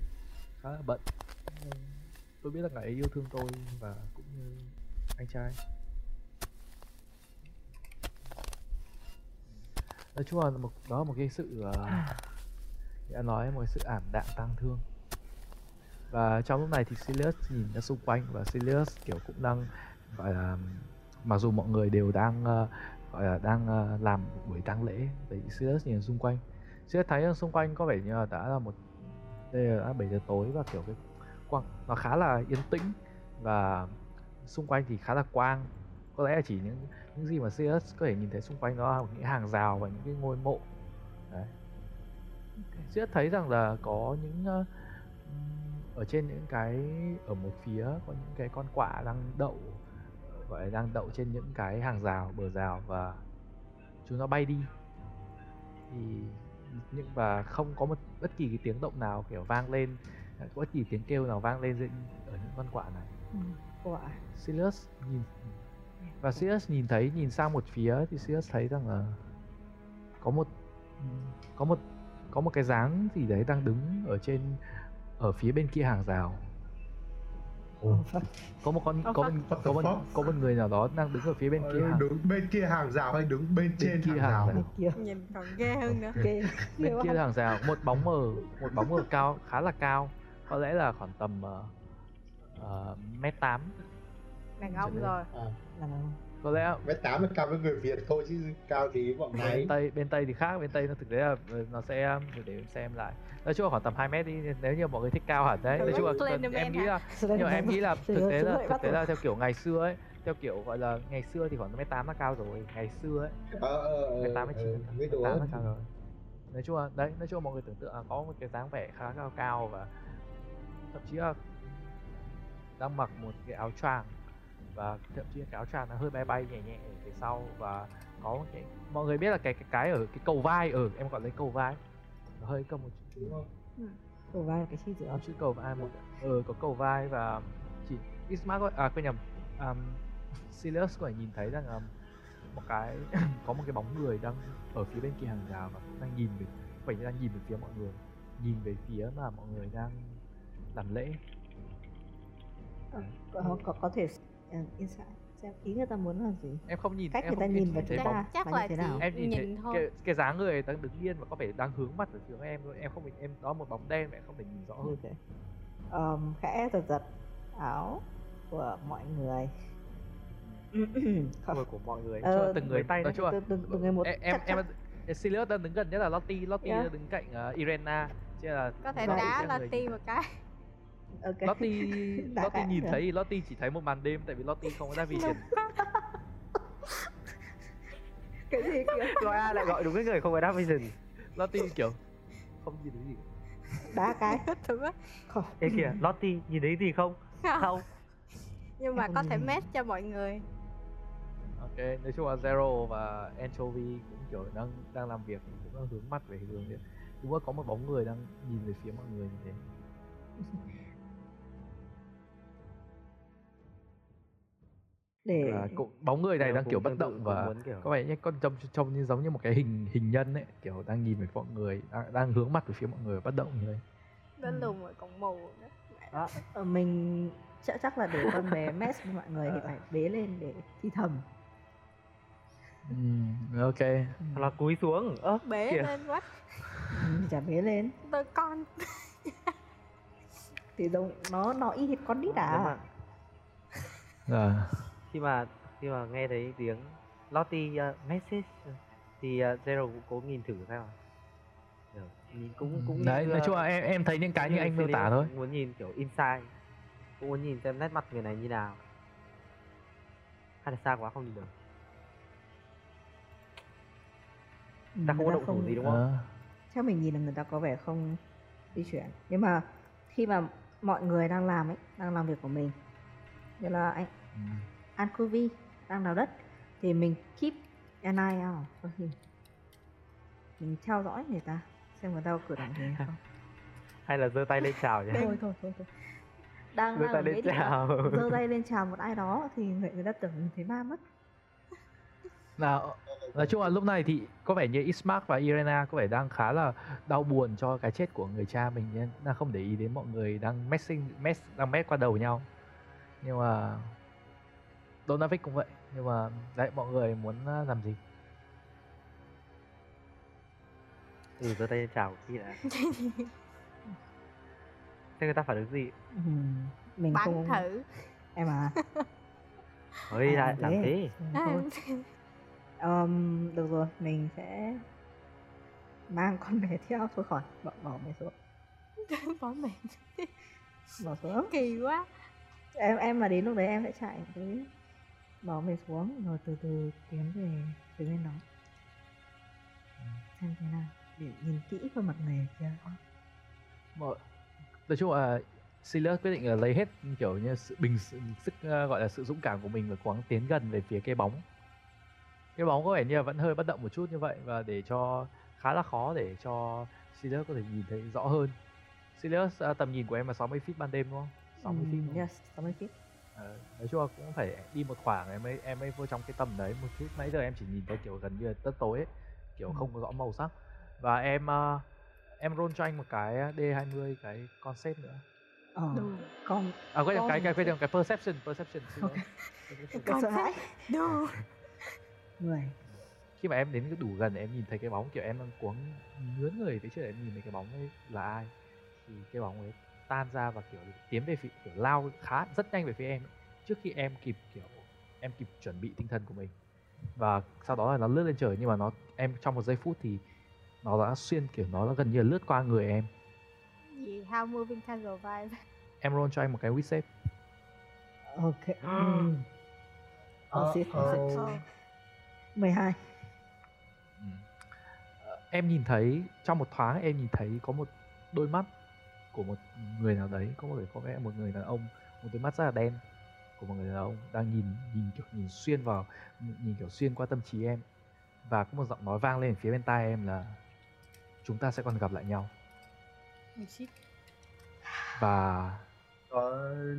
[SPEAKER 1] khá là bận tôi biết là ngài ấy yêu thương tôi và cũng như anh trai nói chung là một đó là một cái sự uh, đã nói một cái sự ảm đạm tang thương. Và trong lúc này thì Sirius nhìn ra xung quanh và Sirius kiểu cũng đang gọi là mặc dù mọi người đều đang uh, gọi là đang uh, làm một buổi tang lễ thì Sirius nhìn xung quanh. Sirius thấy xung quanh có vẻ như là đã là một đây là đã 7 giờ tối và kiểu cái quang nó khá là yên tĩnh và xung quanh thì khá là quang. Có lẽ là chỉ những những gì mà Sirius có thể nhìn thấy xung quanh đó là những hàng rào và những cái ngôi mộ. Đấy. Sirius thấy rằng là có những uh, ở trên những cái ở một phía có những cái con quạ đang đậu gọi là đang đậu trên những cái hàng rào bờ rào và chúng nó bay đi. Thì nhưng và không có một bất kỳ cái tiếng động nào kiểu vang lên bất kỳ tiếng kêu nào vang lên ở những con quạ này.
[SPEAKER 3] Ừ, quả.
[SPEAKER 1] Sirius nhìn và Sirius nhìn thấy nhìn sang một phía thì Sirius thấy rằng là có một có một có một cái dáng gì đấy đang đứng ở trên ở phía bên kia hàng rào. Có một con có một, có một có một người nào đó đang đứng ở phía bên kia
[SPEAKER 2] hàng. đứng bên kia hàng rào hay đứng bên, bên trên kia hàng, rào,
[SPEAKER 5] Kia. nhìn còn ghê hơn nữa.
[SPEAKER 1] Bên kia hàng rào một bóng mờ một bóng mờ cao khá là cao. Có lẽ là khoảng tầm uh, uh, mét tám
[SPEAKER 5] đàn ông rồi.
[SPEAKER 3] À.
[SPEAKER 1] có lẽ
[SPEAKER 2] mét tám là cao với người việt thôi chứ cao thì bọn này
[SPEAKER 1] bên tây bên tây thì khác bên tây nó thực tế là nó sẽ để em xem lại. Nói chung là khoảng tầm 2 mét đi nếu như mọi người thích cao hẳn đấy. Nói chung là em nghĩ là nhưng mà em nghĩ là thực tế là thực tế là theo kiểu ngày xưa ấy theo kiểu gọi là ngày xưa thì khoảng mét tám là cao rồi ngày xưa ấy. Mét tám mét chín tám là cao rồi. Nói chung là đấy nói chung là mọi người tưởng tượng là có một cái dáng vẻ khá cao cao và thậm chí là đang mặc một cái áo choàng và thậm chí cái áo choàng nó hơi bay bay nhẹ nhẹ ở phía sau và có một cái mọi người biết là cái cái cái ở cái cầu vai ở ừ, em gọi lấy cầu vai nó hơi cầm một chút đúng không?
[SPEAKER 3] Ừ. cầu vai là cái chi gì
[SPEAKER 1] chữ cầu vai một ừ, có cầu vai và chỉ Ismark có à quên nhầm. Um, Silas có thể nhìn thấy rằng um, một cái có một cái bóng người đang ở phía bên kia hàng rào và đang nhìn về phải đang nhìn về phía mọi người nhìn về phía mà mọi người đang làm lễ.
[SPEAKER 3] À, có, có có thể uh, insight. Xem ý người ta muốn là gì?
[SPEAKER 1] Em không nhìn
[SPEAKER 3] cách
[SPEAKER 1] em
[SPEAKER 3] người ta
[SPEAKER 1] không
[SPEAKER 3] nhìn vào chúng
[SPEAKER 5] chắc,
[SPEAKER 3] ta
[SPEAKER 5] chắc
[SPEAKER 3] là thế nào?
[SPEAKER 1] Em nhìn,
[SPEAKER 5] nhìn
[SPEAKER 1] thấy
[SPEAKER 5] thôi.
[SPEAKER 1] cái, cái dáng người đang đứng yên và có vẻ đang hướng mặt về phía em thôi. Em không em đó một bóng đen mà em không thể nhìn rõ hơn.
[SPEAKER 3] Okay. um, khẽ giật giật áo của mọi người.
[SPEAKER 1] Không của mọi người.
[SPEAKER 3] Ờ,
[SPEAKER 1] từng người tay nói chung là
[SPEAKER 3] từng, từng, từng người một
[SPEAKER 1] em em
[SPEAKER 3] chắc.
[SPEAKER 1] Sirius đang đứng gần nhất là Lottie. Lottie
[SPEAKER 3] Yeah.
[SPEAKER 1] đứng cạnh uh, Irena. Chứ là
[SPEAKER 5] có thể đá
[SPEAKER 1] người
[SPEAKER 5] ti một cái
[SPEAKER 3] ok.
[SPEAKER 1] Lottie Lottie nhìn
[SPEAKER 3] rồi.
[SPEAKER 1] thấy Lottie chỉ thấy một màn đêm tại vì Lottie không có đa vision
[SPEAKER 3] cái gì kìa
[SPEAKER 4] gọi ai lại gọi đúng cái người không có đáp vision
[SPEAKER 1] Lottie kiểu không nhìn thấy gì
[SPEAKER 3] đá cái.
[SPEAKER 5] Thử á.
[SPEAKER 4] Ê kìa Lottie nhìn thấy gì không? Không.
[SPEAKER 5] Nhưng mà có thể match cho mọi người.
[SPEAKER 1] Ok nói chung là Zero và Anchovy cũng kiểu đang đang làm việc cũng đang hướng mặt về hướng đấy. Đúng là có một bóng người đang nhìn về phía mọi người như thế
[SPEAKER 3] để
[SPEAKER 1] là cũng bóng người này đang kiểu bất động và
[SPEAKER 4] kiểu
[SPEAKER 1] có vẻ như con trông trông như giống như một cái hình hình nhân ấy kiểu đang nhìn về mọi người đang, đang hướng mặt về phía mọi người bất động như thế.
[SPEAKER 5] Nó
[SPEAKER 3] Ừ.
[SPEAKER 5] lùn rồi còn mù nữa.
[SPEAKER 3] Đó, ờ, mình chắc chắc là để con bé mess với mọi người thì phải bế lên để thi thầm.
[SPEAKER 1] Ừm, ok.
[SPEAKER 4] Hoặc là cúi xuống. Ơ
[SPEAKER 5] bế
[SPEAKER 4] kìa.
[SPEAKER 5] lên quá.
[SPEAKER 3] Ừ, chả bế lên.
[SPEAKER 5] Tôi con.
[SPEAKER 3] Thì giống nó nó y hệt con nít
[SPEAKER 4] Nếu
[SPEAKER 3] à?
[SPEAKER 1] à,
[SPEAKER 4] khi mà khi mà nghe thấy tiếng Lottie uh, message thì uh, Zero cũng cố nhìn thử xem nhìn cũng cũng
[SPEAKER 1] đấy
[SPEAKER 4] như,
[SPEAKER 1] nói chung là em em thấy những cái như
[SPEAKER 4] như
[SPEAKER 1] anh miêu tả thôi.
[SPEAKER 4] muốn nhìn kiểu inside cũng muốn nhìn xem nét mặt người này như nào. Hay là xa quá không nhìn được.
[SPEAKER 3] Ừ,
[SPEAKER 4] ta không có động thủ gì đúng không?
[SPEAKER 1] Ờ,
[SPEAKER 3] theo mình nhìn là người ta có vẻ không di chuyển. Nhưng mà khi mà mọi người đang làm ấy đang làm việc của mình như là anh
[SPEAKER 1] ừm.
[SPEAKER 3] Ankovi đang đào đất thì mình keep an eye out for him mình theo dõi người ta xem người ta có cử động gì hay không.
[SPEAKER 4] Hay là giơ tay lên chào nhỉ?
[SPEAKER 3] Thôi thôi thôi thôi. Đang
[SPEAKER 4] giơ tay lên chào.
[SPEAKER 3] Giơ tay lên chào một ai đó thì người, người ta tưởng mình thấy ma mất.
[SPEAKER 1] Nào nói chung là lúc này thì có vẻ như Ismark và Irena có vẻ đang khá là đau buồn cho cái chết của người cha mình nên đang không để ý đến mọi người đang messing mess đang mess qua đầu nhau. Nhưng mà Donavic cũng vậy nhưng mà đấy mọi người muốn uh, làm gì?
[SPEAKER 4] Ừ giơ tay chào khi đã. Thế người ta phản ứng gì?
[SPEAKER 3] Ừm, mình
[SPEAKER 5] bắn
[SPEAKER 3] không
[SPEAKER 5] thử.
[SPEAKER 3] Em à?
[SPEAKER 4] Ơi
[SPEAKER 3] À,
[SPEAKER 4] làm thế
[SPEAKER 3] Thôi. Ờm, được rồi mình sẽ mang con bé theo thôi khỏi. Bỏ bỏ bé xuống.
[SPEAKER 5] Bỏ mẹ.
[SPEAKER 3] Bỏ xuống.
[SPEAKER 5] Kỳ quá.
[SPEAKER 3] Em em mà đến lúc đấy em sẽ chạy. tới bỏ về xuống rồi từ từ tiến về phía bên đó. Xem thế nào để nhìn kỹ khuôn mặt người kia
[SPEAKER 1] Mọi- nói chung là Silas quyết định là lấy hết kiểu như sự bình sự, sức ờ, gọi là sự dũng cảm của mình và cố gắng tiến gần về phía cái bóng. Cái bóng có vẻ như là vẫn hơi bất động một chút như vậy và để cho khá là khó để cho Silas có thể nhìn thấy rõ hơn. Silas à, tầm nhìn của em là 60 feet ban đêm đúng không? 60 feet đúng không?
[SPEAKER 3] yes 60 feet
[SPEAKER 1] Ờ, nói chung là cũng phải đi một khoảng em mới em mới vô trong cái tầm đấy một chút. Nãy giờ em chỉ nhìn thấy kiểu gần như là tất tối ấy, kiểu
[SPEAKER 3] Ừ.
[SPEAKER 1] không có rõ màu sắc. Và em ờ, em roll cho anh một cái D20 cái concept nữa.
[SPEAKER 3] Ờ.
[SPEAKER 5] Đồ.
[SPEAKER 3] con
[SPEAKER 1] à quên
[SPEAKER 3] Con
[SPEAKER 1] cái cái quên cái perception perception xin lỗi. Perception.
[SPEAKER 3] cái sợ hãi.
[SPEAKER 5] Đồ.
[SPEAKER 3] Người.
[SPEAKER 1] Khi mà em đến cái đủ gần em nhìn thấy cái bóng kiểu em đang cuống nhướn người trước để em nhìn thấy cái bóng ấy là ai. Thì cái bóng ấy tan ra và kiểu tiến về phía kiểu lao khá rất nhanh về phía em ấy. trước khi em kịp kiểu em kịp chuẩn bị tinh thần của mình và sau đó là nó lướt lên trời nhưng mà nó em trong một giây phút thì nó đã xuyên kiểu nó đã gần như là lướt qua người em
[SPEAKER 5] gì how moving can survive
[SPEAKER 1] em roll cho anh một cái wit save
[SPEAKER 3] ok oh, shit, oh, shit.
[SPEAKER 2] Uh-oh.
[SPEAKER 3] 12
[SPEAKER 1] Ừ. Ờ, em nhìn thấy trong một thoáng em nhìn thấy có một đôi mắt của một người nào đấy có một người có vẻ một người đàn ông một đôi mắt rất là đen của một người đàn ông đang nhìn nhìn kiểu nhìn xuyên vào nhìn kiểu xuyên qua tâm trí em. Và có một giọng nói vang lên phía bên tai em là chúng ta sẽ còn gặp lại nhau. Và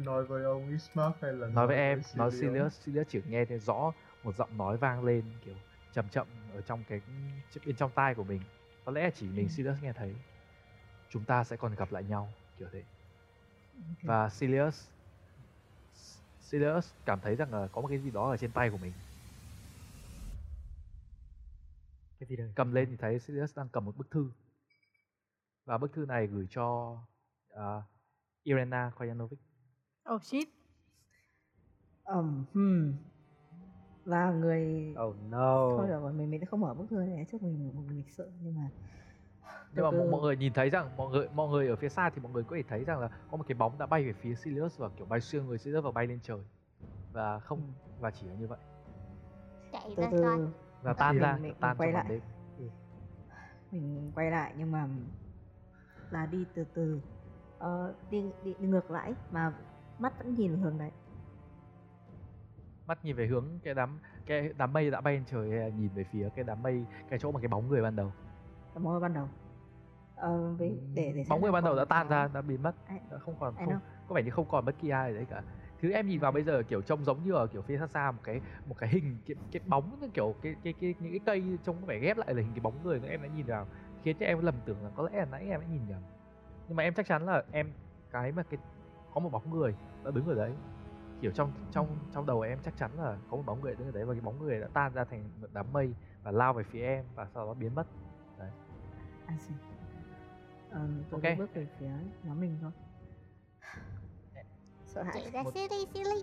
[SPEAKER 2] nói với ông Ismark hay là
[SPEAKER 1] nói với em nói
[SPEAKER 2] Sirius?
[SPEAKER 1] Sirius Sirius chỉ nghe thấy rõ một giọng nói vang lên kiểu chậm chậm ở trong cái bên trong tai của mình. Có lẽ chỉ mình Sirius nghe thấy chúng ta sẽ còn gặp lại nhau kiểu thế. Và Sirius Sirius cảm thấy rằng là có một cái gì đó ở trên tay của mình.
[SPEAKER 4] Cái gì đây?
[SPEAKER 1] Cầm lên thì thấy Sirius đang cầm một bức thư. Và bức thư này gửi cho uh, Irena Koyanovic.
[SPEAKER 5] Oh shit.
[SPEAKER 3] Ừm, hmm. và người
[SPEAKER 4] oh no.
[SPEAKER 3] Thôi rồi mình mình sẽ không mở bức thư này trước mình mình lịch sự nhưng mà
[SPEAKER 1] nhưng mà
[SPEAKER 3] từ
[SPEAKER 1] mọi, người nhìn thấy rằng mọi người mọi người ở phía xa thì mọi người có thể thấy rằng là có một cái bóng đã bay về phía Sirius và kiểu bay xuyên người Sirius và bay lên trời. Và không và chỉ là như vậy.
[SPEAKER 5] Chạy
[SPEAKER 3] từ
[SPEAKER 5] ra
[SPEAKER 3] từ.
[SPEAKER 5] coi.
[SPEAKER 1] Và tan ra tan
[SPEAKER 3] quay lại.
[SPEAKER 1] đêm.
[SPEAKER 3] Mình quay lại nhưng mà là đi từ từ. Ờ, đi, đi đi ngược lại mà mắt vẫn nhìn hướng đấy.
[SPEAKER 1] Mắt nhìn về hướng cái đám cái đám mây đã bay lên trời hay là nhìn về phía cái đám mây cái chỗ mà cái bóng người ban đầu?
[SPEAKER 3] Cái môi ban đầu ờ, để để
[SPEAKER 1] bóng người ban đầu đã tan ra đã biến mất. Đã không còn không có vẻ như không còn bất kỳ ai ở đấy cả. Thứ em nhìn vào bây giờ kiểu trông giống như ở kiểu phía xa xa một cái một cái hình cái, cái bóng như kiểu cái cái cái những cái cây trông có vẻ ghép lại là hình cái bóng người nữa em đã nhìn vào. Khiến cho em lầm tưởng là có lẽ là nãy em đã nhìn nhầm. Nhưng mà em chắc chắn là em cái mà cái có một bóng người đã đứng ở đấy. Kiểu trong trong trong đầu em chắc chắn là có một bóng người đứng ở đấy và cái bóng người đã tan ra thành một đám mây và lao về phía em và sau đó biến mất.
[SPEAKER 3] À, Ờ, tôi
[SPEAKER 1] Ok.
[SPEAKER 3] okay. bước về phía nhóm mình thôi. Sợ hãi.
[SPEAKER 5] Ra
[SPEAKER 1] Một-
[SPEAKER 5] silly silly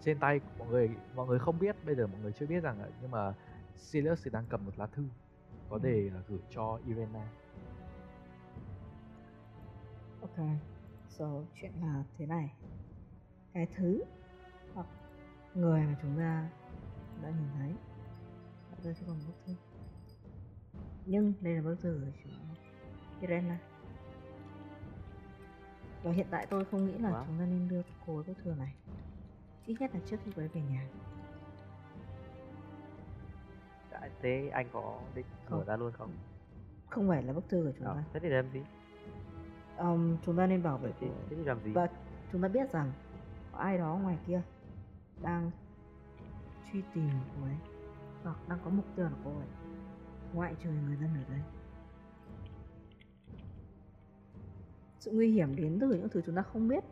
[SPEAKER 1] trên tay của mọi người mọi người không biết bây giờ mọi người chưa biết rằng là nhưng mà Silas thì đang cầm một lá thư có đề là gửi cho Irena.
[SPEAKER 3] Ok so chuyện là thế này. Cái thứ hoặc người mà chúng ta đã nhìn thấy đã rơi cho con bức thư. Nhưng đây là bức thư của chúng Irena và hiện tại tôi không nghĩ là
[SPEAKER 4] Wow.
[SPEAKER 3] chúng ta nên đưa cô ấy bức thư này. Ít nhất là trước khi cô ấy về nhà.
[SPEAKER 4] Dạ, thế anh có định mở ra luôn không?
[SPEAKER 3] Không phải là bức thư của chúng
[SPEAKER 4] Ờ,
[SPEAKER 3] ta.
[SPEAKER 4] thế thì làm gì?
[SPEAKER 3] Ờm, chúng ta nên bảo vệ
[SPEAKER 4] thế thế thì làm gì?
[SPEAKER 3] Và chúng ta biết rằng có ai đó ngoài kia đang truy tìm cô ấy. Hoặc đang có mục tiêu là cô ấy. Ngoại trừ người dân ở đây sự nguy hiểm đến từ những thứ chúng ta không biết.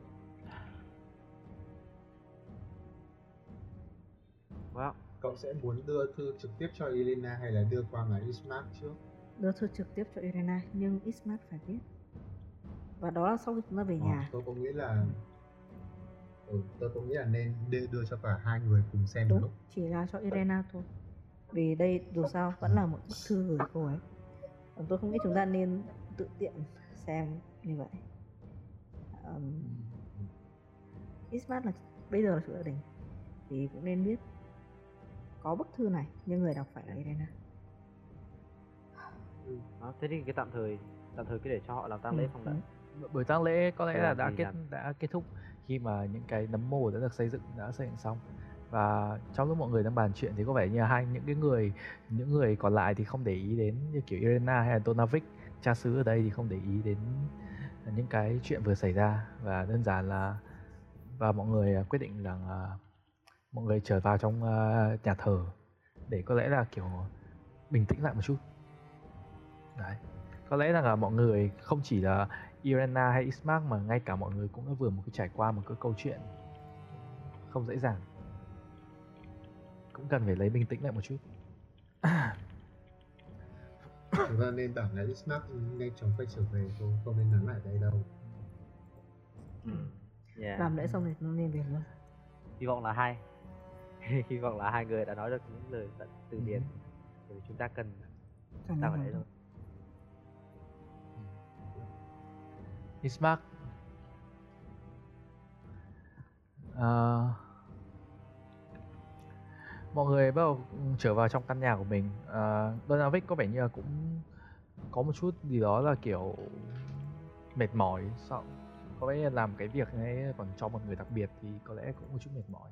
[SPEAKER 4] Wow
[SPEAKER 2] Cậu sẽ muốn đưa thư trực tiếp cho Elena hay là đưa qua ngài Ismark trước?
[SPEAKER 3] đưa thư trực tiếp cho Irena nhưng Ismark phải viết và đó là sau khi chúng ta về
[SPEAKER 2] Ờ,
[SPEAKER 3] nhà.
[SPEAKER 2] tôi có nghĩ là ừ, tôi có nghĩ là nên đưa, đưa cho cả hai người cùng xem
[SPEAKER 3] đúng
[SPEAKER 2] lúc.
[SPEAKER 3] chỉ là cho Irena thôi. Vì đây dù sao vẫn là một bức thư gửi cô ấy. Còn tôi không nghĩ chúng ta nên tự tiện xem như vậy um, Ismark là bây giờ là chủ gia đình thì cũng nên biết có bức thư này nhưng người đọc phải là Irena
[SPEAKER 4] Ừ. Đó, thế thì cái tạm thời tạm thời cứ để cho họ làm tang lễ
[SPEAKER 3] Ừ,
[SPEAKER 4] xong đã.
[SPEAKER 3] ừ.
[SPEAKER 1] buổi tang lễ có lẽ là đã kết đã kết thúc khi mà những cái nấm mồ đã được xây dựng đã xây dựng xong và trong lúc mọi người đang bàn chuyện thì có vẻ như là hai những cái người những người còn lại thì không để ý đến như kiểu Irena hay là Donavik cha xứ ở đây thì không để ý đến những cái chuyện vừa xảy ra. Và đơn giản là và mọi người à, quyết định rằng à, mọi người trở vào trong à, nhà thờ để có lẽ là, kiểu, bình tĩnh lại một chút. Đấy. Có lẽ rằng là mọi người không chỉ là Irena hay Ismark mà ngay cả mọi người cũng đã vừa một cái trải qua một cái câu chuyện không dễ dàng. Cũng cần phải lấy bình tĩnh lại một chút.
[SPEAKER 2] chúng ta nên bảo là Ismark ngay chóng quay trở về thôi không nên nán lại đây đâu.
[SPEAKER 4] Yeah.
[SPEAKER 3] làm lễ xong thì nó nên về luôn.
[SPEAKER 4] Hy vọng là hai. Hy vọng là hai người đã nói được những lời tận từ
[SPEAKER 1] Ừ.
[SPEAKER 4] điển. Bởi vì chúng ta cần
[SPEAKER 3] Cảm
[SPEAKER 4] ta phải đấy thôi.
[SPEAKER 1] Ismark Ờ, mọi người bắt đầu trở vào trong căn nhà của mình. Ờ, uh, Donavik có vẻ như là cũng có một chút gì đó là kiểu mệt mỏi sao có vẻ làm cái việc này còn cho một người đặc biệt thì có lẽ cũng một chút mệt mỏi.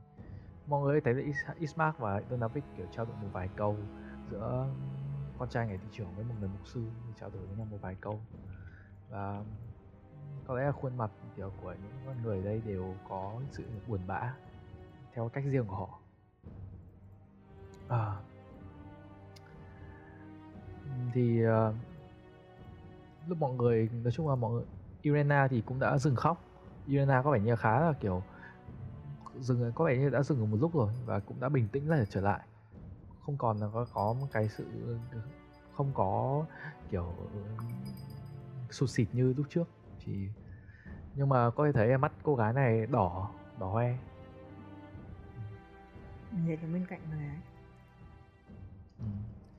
[SPEAKER 1] Mọi người thấy là Ismark và Donavik kiểu trao đổi một vài câu giữa con trai ngày thị trưởng với một người mục sư trao đổi với nhau một vài câu. Và có lẽ là khuôn mặt kiểu của những con người đây đều có sự buồn bã theo cách riêng của họ à. thì ờ, lúc mọi người nói chung là mọi người Irena thì cũng đã dừng khóc Irena có vẻ như khá là kiểu dừng có vẻ như đã dừng được một lúc rồi và cũng đã bình tĩnh lại trở lại không còn là có có một cái sự không có kiểu sụt xịt như lúc trước chỉ nhưng mà có thể thấy mắt cô gái này đỏ đỏ hoe
[SPEAKER 3] nhìn đến bên cạnh người ấy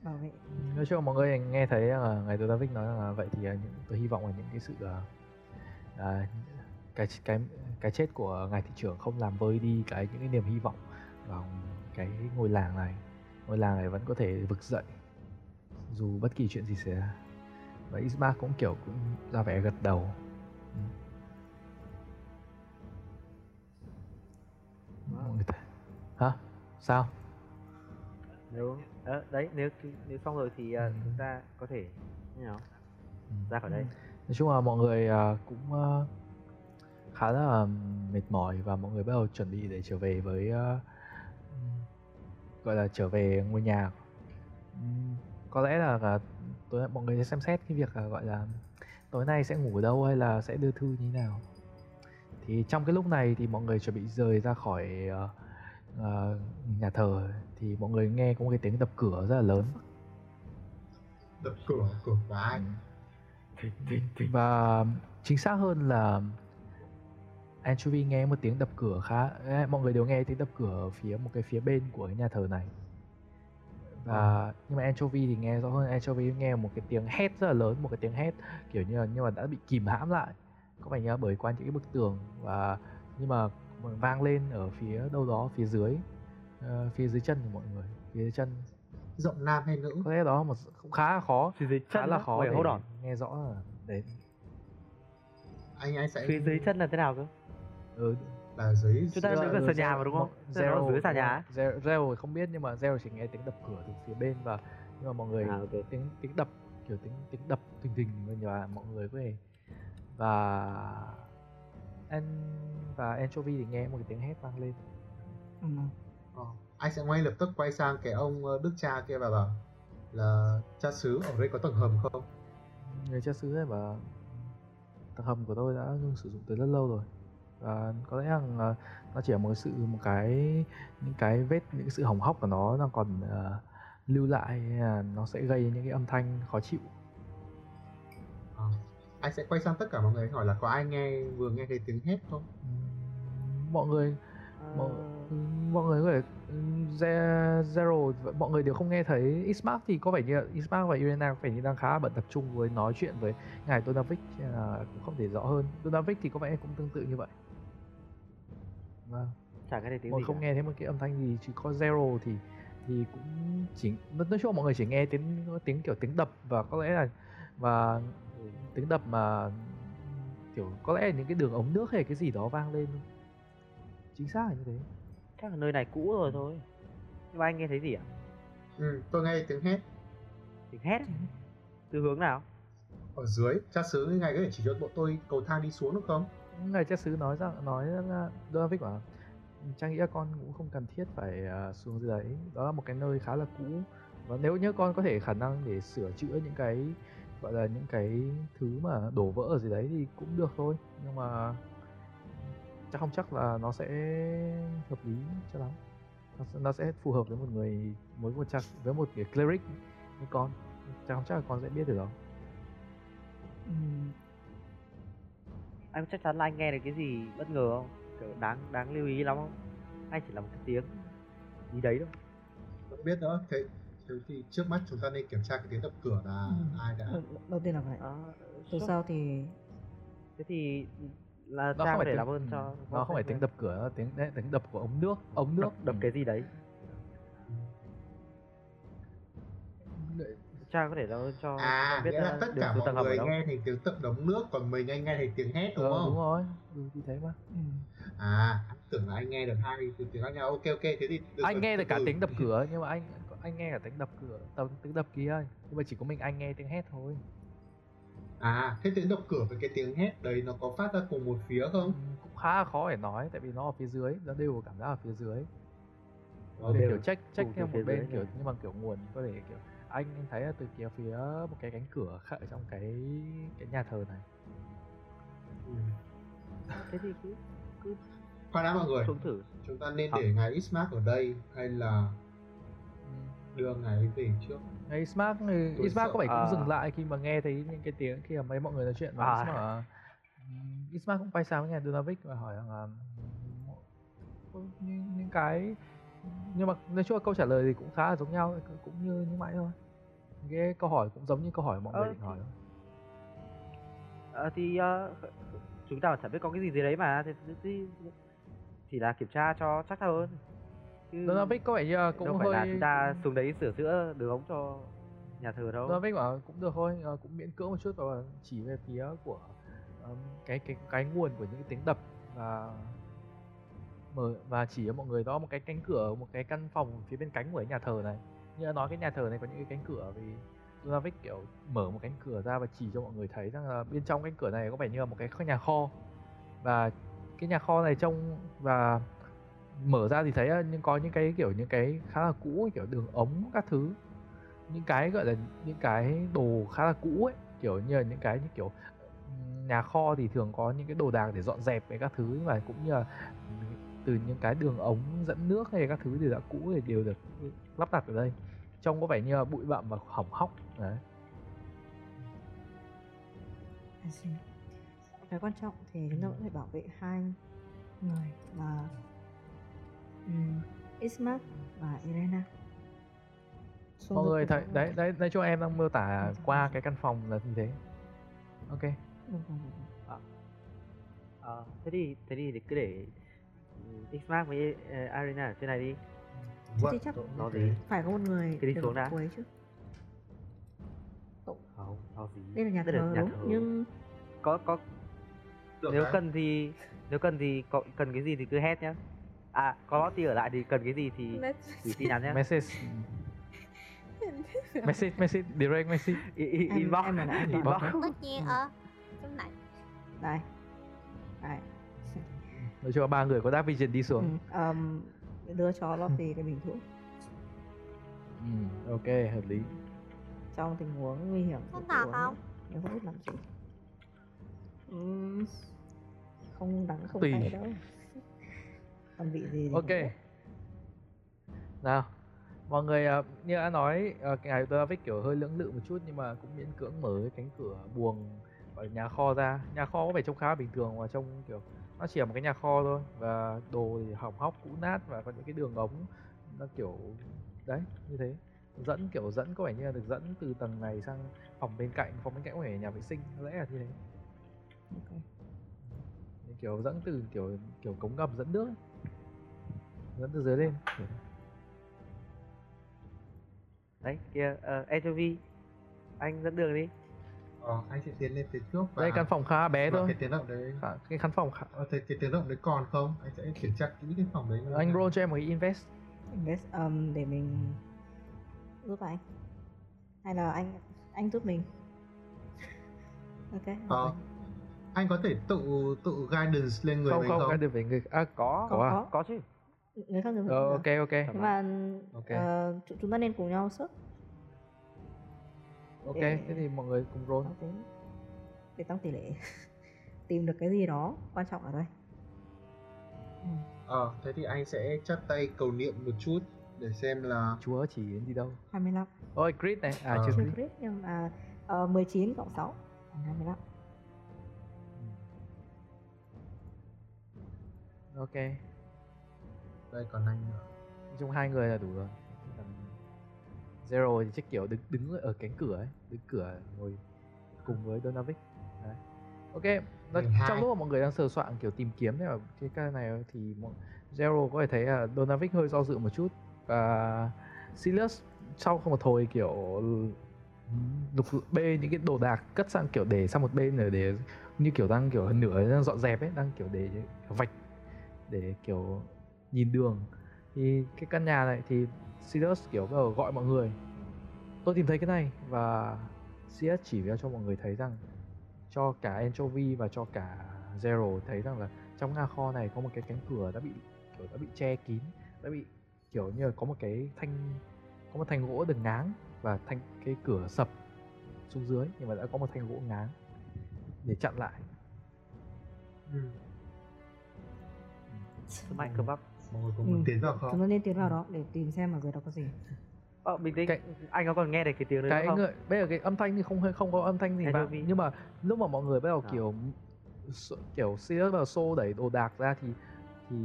[SPEAKER 3] bảo vệ.
[SPEAKER 1] Nói chung là mọi người nghe thấy là ngày tôi David nói là vậy thì à, những tôi hy vọng là những cái sự à, à, cái cái cái chết của ngài thị trưởng không làm vơi đi cái những cái niềm hy vọng vào cái ngôi làng này. Ngôi làng này vẫn có thể vực dậy dù bất kỳ chuyện gì xảy ra. Và Isma cũng kiểu cũng ra vẻ gật đầu. Ừ. mọi người thấy hả? Sao?
[SPEAKER 4] Nếu ờ, đấy nếu nếu xong rồi thì ờ, chúng ta có thể như nào?
[SPEAKER 1] Ừ.
[SPEAKER 4] ra khỏi đây.
[SPEAKER 1] Nói chung là mọi người à, cũng à, khá là mệt mỏi và mọi người bắt đầu chuẩn bị để trở về với à, gọi là trở về ngôi nhà. Ừm, có lẽ là, tối mọi người sẽ xem xét cái việc là gọi là tối nay sẽ ngủ ở đâu hay là sẽ đưa thư như thế nào. Thì trong cái lúc này thì mọi người chuẩn bị rời ra khỏi ờ, ờ, nhà thờ thì mọi người nghe có một cái tiếng đập cửa rất là lớn.
[SPEAKER 2] Đập cửa cửa của ai?
[SPEAKER 1] Và chính xác hơn là Anchovy nghe một tiếng đập cửa khá mọi người đều nghe tiếng đập cửa ở phía một cái phía bên của cái nhà thờ này. Và nhưng mà Anchovy thì nghe rõ hơn Anchovy nghe một cái tiếng hét rất là lớn một cái tiếng hét kiểu như là nhưng mà đã bị kìm hãm lại. Có vẻ như là bởi qua những cái bức tường và nhưng mà vang lên ở phía đâu đó phía dưới ờ, phía dưới chân của mọi người phía dưới chân
[SPEAKER 2] giọng nam hay nữ
[SPEAKER 1] có lẽ đó một cũng khá là khó
[SPEAKER 4] phía dưới
[SPEAKER 1] khá
[SPEAKER 4] chân
[SPEAKER 1] là
[SPEAKER 4] á?
[SPEAKER 1] khó để
[SPEAKER 4] hold on.
[SPEAKER 1] nghe rõ là đấy
[SPEAKER 2] anh anh sẽ
[SPEAKER 4] phía dưới chân là thế nào cơ
[SPEAKER 1] ừ,
[SPEAKER 2] là dưới
[SPEAKER 4] Chúng ta đứng ở sàn nhà mà đúng không? Là
[SPEAKER 1] Zero,
[SPEAKER 4] dưới sàn nhà.
[SPEAKER 1] Zero, Zero không biết nhưng mà Zero chỉ nghe tiếng đập cửa từ phía bên và nhưng mà mọi người
[SPEAKER 4] À, ok.
[SPEAKER 1] tiếng tiếng đập kiểu tiếng tiếng đập thình thình và mọi người có thể và anh và Anchovy thì nghe một cái tiếng hét vang lên
[SPEAKER 3] ừ.
[SPEAKER 2] Ờ, anh sẽ ngay lập tức quay sang cái ông ờ, đức cha kia và bảo là cha xứ ở đây có tầng hầm không?
[SPEAKER 1] Người cha xứ ấy bảo tầng hầm của tôi đã ngưng sử dụng từ rất lâu rồi. Và có lẽ rằng nó chỉ là một sự một cái những cái vết những cái sự hỏng hóc của nó nó còn ờ, lưu lại nó sẽ gây những cái âm thanh khó chịu.
[SPEAKER 2] Anh sẽ quay sang tất cả mọi người hỏi là có ai nghe vừa nghe thấy tiếng hét không?
[SPEAKER 1] Mọi người mọi, ừm, mọi người có thể Ze- Zero mọi người đều không nghe thấy. Ismark thì có vẻ như Ismark và Irena có vẻ như đang khá bận tập trung với nói chuyện với ngài nên là cũng không thể rõ hơn. Donavik thì có vẻ cũng tương tự như vậy. Vâng.
[SPEAKER 4] Chả nghe thấy tiếng
[SPEAKER 1] mọi
[SPEAKER 4] gì
[SPEAKER 1] không
[SPEAKER 4] cả.
[SPEAKER 1] nghe thấy một cái âm thanh gì chỉ có Zero thì thì cũng chỉ nói chung mọi người chỉ nghe tiếng tiếng kiểu tiếng đập và có lẽ là và tiếng đập mà kiểu có lẽ là những cái đường ống nước hay cái gì đó vang lên. Chính xác là như thế
[SPEAKER 4] chắc là nơi này cũ rồi thôi. Nhưng mà anh nghe thấy gì ạ?
[SPEAKER 2] Ừ, tôi nghe tiếng hét.
[SPEAKER 4] Tiếng hét từ hướng nào?
[SPEAKER 2] Ở dưới cha xứ ngài có thể chỉ cho bọn tôi cầu thang đi xuống được không?
[SPEAKER 1] Ngài cha xứ nói rằng nói là Donavic bảo Trang nghĩ là con cũng không cần thiết phải à, xuống dưới đấy. Đó là một cái nơi khá là cũ. Và nếu như con có thể khả năng để sửa chữa những cái gọi là những cái thứ mà đổ vỡ ở dưới đấy thì cũng được thôi. Nhưng mà chắc không chắc là nó sẽ hợp lý cho lắm. Nó sẽ, nó sẽ phù hợp với một người với một cha với một cái cleric như con. Chắc không chắc là con sẽ biết được đó.
[SPEAKER 3] Ừm,
[SPEAKER 4] anh chắc chắn là anh nghe được cái gì bất ngờ không? Kiểu đáng đáng lưu ý lắm không? Hay chỉ là một cái tiếng gì đấy thôi.
[SPEAKER 2] Không biết nữa thế, thế thì trước mắt chúng ta nên kiểm tra cái tiếng đập cửa là
[SPEAKER 3] Ừ.
[SPEAKER 2] ai đã
[SPEAKER 3] đầu- tiên là vậy
[SPEAKER 4] à,
[SPEAKER 3] từ sau thì
[SPEAKER 4] thế thì là
[SPEAKER 1] nó
[SPEAKER 4] Trang
[SPEAKER 1] không
[SPEAKER 4] có
[SPEAKER 1] phải
[SPEAKER 4] thể
[SPEAKER 1] tiếng,
[SPEAKER 4] làm ơn
[SPEAKER 1] ừ,
[SPEAKER 4] cho
[SPEAKER 1] nó không phải tiếng đập cửa nó tiếng đấy, tiếng đập của ống nước ống nước
[SPEAKER 4] đập, đập
[SPEAKER 1] ừ.
[SPEAKER 4] cái gì đấy? Trang có thể làm ơn cho
[SPEAKER 2] à
[SPEAKER 4] biết
[SPEAKER 2] nghĩa là
[SPEAKER 4] ờ,
[SPEAKER 2] tất cả mọi người nghe thành tiếng tự đống nước còn mình anh nghe thành tiếng hét đúng
[SPEAKER 1] ờ,
[SPEAKER 2] không?
[SPEAKER 1] đúng rồi. Ừ, thì thế mà.
[SPEAKER 2] À tưởng là anh nghe được hai từ tiếng khác nhau. Ok ok thế thì được
[SPEAKER 1] anh nghe được cả
[SPEAKER 2] từ.
[SPEAKER 1] tiếng đập cửa nhưng mà anh anh nghe cả tiếng đập cửa tầm tiếng đập kia nhưng mà chỉ có mình anh nghe tiếng hét thôi
[SPEAKER 2] à thế tiếng đập cửa với cái tiếng hét đấy nó có phát ra cùng một phía không?
[SPEAKER 1] Ừ, cũng khá là khó để nói tại vì nó ở phía dưới nó đều cảm giác ở phía dưới. Để
[SPEAKER 4] đều
[SPEAKER 1] kiểu check check
[SPEAKER 4] cùng
[SPEAKER 1] theo một bên kiểu nhưng mà kiểu nguồn có thể kiểu anh anh thấy là từ kia phía một cái cánh cửa khác ở trong cái cái nhà thờ này.
[SPEAKER 2] Ừ.
[SPEAKER 4] thế thì cứ cứ
[SPEAKER 2] khoan đã mọi người
[SPEAKER 4] thử.
[SPEAKER 2] chúng ta nên để ngài Ismark ở đây hay là
[SPEAKER 1] ừ.
[SPEAKER 2] đưa ngài ấy về trước
[SPEAKER 1] Ngay Smart
[SPEAKER 2] Tôi
[SPEAKER 1] Ismark
[SPEAKER 2] sợ-
[SPEAKER 1] có phải cũng
[SPEAKER 4] à.
[SPEAKER 1] dừng lại khi mà nghe thấy những cái tiếng khi mà mấy mọi người nói chuyện và
[SPEAKER 4] À.
[SPEAKER 1] Ismark bảo, ừm, Ismark cũng quay sang với nhà Dunavic và hỏi rằng là có những, những cái nhưng mà nói chung là câu trả lời thì cũng khá là giống nhau cũng như như mãi thôi cái câu hỏi cũng giống như câu hỏi mọi người
[SPEAKER 4] Ờ,
[SPEAKER 1] định hỏi thôi.
[SPEAKER 4] Ờ, thì ờ, chúng ta chả biết có cái gì gì đấy mà thì, thì, thì chỉ là kiểm tra cho chắc hơn chứ
[SPEAKER 1] Dunavic có vẻ như cũng
[SPEAKER 4] đâu phải
[SPEAKER 1] hơi
[SPEAKER 4] là chúng ta xuống đấy sửa chữa đường ống cho nhà thờ đâu.
[SPEAKER 1] Dunavic bảo cũng được thôi ờ, cũng miễn cưỡng một chút và chỉ về phía của cái cái cái nguồn của những cái tiếng đập và mở và chỉ cho mọi người đó một cái cánh cửa một cái căn phòng phía bên cánh của cái nhà thờ này. Như nói cái nhà thờ này có những cái cánh cửa vì Dunavic kiểu mở một cánh cửa ra và chỉ cho mọi người thấy rằng là bên trong cánh cửa này có vẻ như là một cái kho- nhà kho. Và cái nhà kho này trông và mở ra thì thấy là nhưng có những cái kiểu những cái khá là cũ kiểu đường ống các thứ. Những cái gọi là những cái đồ khá là cũ ấy kiểu như là những cái như kiểu nhà kho thì thường có những cái đồ đạc để dọn dẹp với các thứ và cũng như là từ những cái đường ống dẫn nước hay các thứ thì đã cũ thì đều được lắp đặt ở đây. Trông có vẻ như là bụi bặm và hỏng hóc đấy.
[SPEAKER 3] See. cái quan trọng thì chúng ta vẫn phải bảo vệ hai người là um, Ismark và Irena. Xuống
[SPEAKER 1] mọi người thấy đấy đấy nói cho em đang mô tả
[SPEAKER 3] Được rồi.
[SPEAKER 1] qua cái căn phòng là như thế. Ok.
[SPEAKER 3] Được rồi, được rồi.
[SPEAKER 4] Ờ, thế thì thế thì cứ để ừ, Xmark với ờ, Arena ở trên này đi.
[SPEAKER 3] Thế thì chắc
[SPEAKER 4] nó gì?
[SPEAKER 3] phải có một người
[SPEAKER 4] đi xuống đã.
[SPEAKER 3] cuối chứ.
[SPEAKER 4] Không nó gì.
[SPEAKER 3] Đây là nhà thờ
[SPEAKER 4] là nhà thờ.
[SPEAKER 3] nhưng
[SPEAKER 4] có có
[SPEAKER 2] được
[SPEAKER 4] nếu
[SPEAKER 2] đấy.
[SPEAKER 4] cần thì nếu cần thì có, cần cái gì thì cứ hét nhá à có thì ở lại thì cần cái gì thì gửi tin nhắn nhé
[SPEAKER 1] message. Message message direct message.
[SPEAKER 4] I, i,
[SPEAKER 3] Em-
[SPEAKER 4] inbox.
[SPEAKER 3] em em ở
[SPEAKER 4] inbox.
[SPEAKER 5] tất nhiên ở trong này.
[SPEAKER 3] Đây đây
[SPEAKER 1] nói cho ba người có Dark Vision đi
[SPEAKER 3] ừ,
[SPEAKER 1] xuống
[SPEAKER 3] um, đưa cho Lottie cái bình thuốc.
[SPEAKER 1] Ừ. ok hợp lý.
[SPEAKER 3] Trong tình huống nguy hiểm
[SPEAKER 5] thật
[SPEAKER 3] uống
[SPEAKER 5] không?
[SPEAKER 3] nếu không biết làm gì. Ừm, không đắng không
[SPEAKER 1] Tùy.
[SPEAKER 3] đâu còn vị gì
[SPEAKER 1] ok.
[SPEAKER 3] không
[SPEAKER 1] nào mọi người ờ, như đã nói uh, ngài Davic kiểu hơi lưỡng lự một chút nhưng mà cũng miễn cưỡng mở cái cánh cửa buồng ở nhà kho ra. Nhà kho có vẻ trông khá bình thường và trông kiểu nó chỉ là một cái nhà kho thôi và đồ thì hỏng hóc cũ nát và có những cái đường ống nó kiểu đấy như thế. Dẫn kiểu dẫn có vẻ như là được dẫn từ tầng này sang phòng bên cạnh phòng bên cạnh có vẻ nhà vệ sinh có lẽ là như thế.
[SPEAKER 3] Ok.
[SPEAKER 1] Như kiểu dẫn từ kiểu kiểu cống ngầm dẫn nước ấy. Dẫn từ dưới lên.
[SPEAKER 4] Đấy kia uh, Anchovi anh dẫn đường đi.
[SPEAKER 2] Ờ, anh sẽ tiến lên phía trước và
[SPEAKER 1] đây căn phòng khá bé
[SPEAKER 2] và
[SPEAKER 1] thôi.
[SPEAKER 2] cái tiến động đấy.
[SPEAKER 1] Khá- cái căn phòng khá...
[SPEAKER 2] ờ, cái tiến động đấy còn không? Anh sẽ kiểm tra kỹ cái phòng đấy
[SPEAKER 1] anh roll cho em một cái invest.
[SPEAKER 3] Invest um, để mình giúp anh. Hay là anh anh giúp mình? Ok
[SPEAKER 2] Ờ, anh có thể tự tự guidance lên người
[SPEAKER 1] không
[SPEAKER 2] mình
[SPEAKER 1] không
[SPEAKER 2] không?
[SPEAKER 1] cái được về người à có.
[SPEAKER 3] Có
[SPEAKER 1] à?
[SPEAKER 3] có.
[SPEAKER 4] Có chứ
[SPEAKER 3] người khác người
[SPEAKER 1] ờ, ok ok.
[SPEAKER 3] Nhưng mà
[SPEAKER 1] Ok.
[SPEAKER 3] ờ, chúng ta nên cùng nhau sức
[SPEAKER 1] ok
[SPEAKER 3] để-
[SPEAKER 1] thế thì mọi người cùng roll.
[SPEAKER 3] tính để tăng tỷ lệ. Tìm được cái gì đó quan trọng ở đây. Ừ.
[SPEAKER 2] ờ thế thì anh sẽ chắp tay cầu niệm một chút để xem là
[SPEAKER 1] chúa chỉ đến đi đâu?
[SPEAKER 3] 25
[SPEAKER 1] ôi crit này. À
[SPEAKER 2] Ờ.
[SPEAKER 1] chưa crit
[SPEAKER 3] nhưng mà uh, 19 cộng 6 thành 25
[SPEAKER 1] ok
[SPEAKER 2] đây còn anh nữa.
[SPEAKER 1] Trong hai người là đủ rồi. Zero thì chắc kiểu đứng đứng ở cánh cửa ấy đứng cửa ngồi cùng với Donavic Đấy. ok nó, trong lúc mà mọi người đang sờ soạn kiểu tìm kiếm ở cái cái này thì mọi, zero có thể thấy là Donavic hơi do dự một chút. Và Silas sau không một hồi kiểu lục bê những cái đồ đạc cất sang kiểu để sang một bên rồi để như kiểu đang kiểu hơn nửa đang dọn dẹp ấy đang kiểu để vạch để kiểu nhìn đường. Thì cái căn nhà này thì Sirius kiểu bắt đầu gọi mọi người. Tôi tìm thấy cái này và Sirius chỉ cho mọi người thấy rằng cho cả Anchovy và cho cả Zero thấy rằng là trong nhà kho này có một cái cánh cửa đã bị kiểu đã bị che kín đã bị kiểu như là có một cái thanh có một thanh gỗ đường ngáng và thanh cái cửa sập xuống dưới nhưng mà đã có một thanh gỗ ngáng để chặn lại.
[SPEAKER 2] Ừ.
[SPEAKER 4] mạnh cơ bắp
[SPEAKER 2] mọi người có
[SPEAKER 3] Ừ.
[SPEAKER 2] tiến vào
[SPEAKER 3] chúng
[SPEAKER 2] không
[SPEAKER 3] ta nên tiến vào đó để tìm xem ở dưới đó có gì.
[SPEAKER 4] Ờ, bình tĩnh.
[SPEAKER 1] Cái-
[SPEAKER 4] anh có còn nghe được cái tiếng đấy
[SPEAKER 1] cái
[SPEAKER 4] không?
[SPEAKER 1] người bây giờ cái âm thanh thì không không có âm thanh gì vào nhưng mà lúc mà mọi người bắt đầu
[SPEAKER 4] À.
[SPEAKER 1] kiểu kiểu Sirius bắt đầu xô đẩy đồ đạc ra thì thì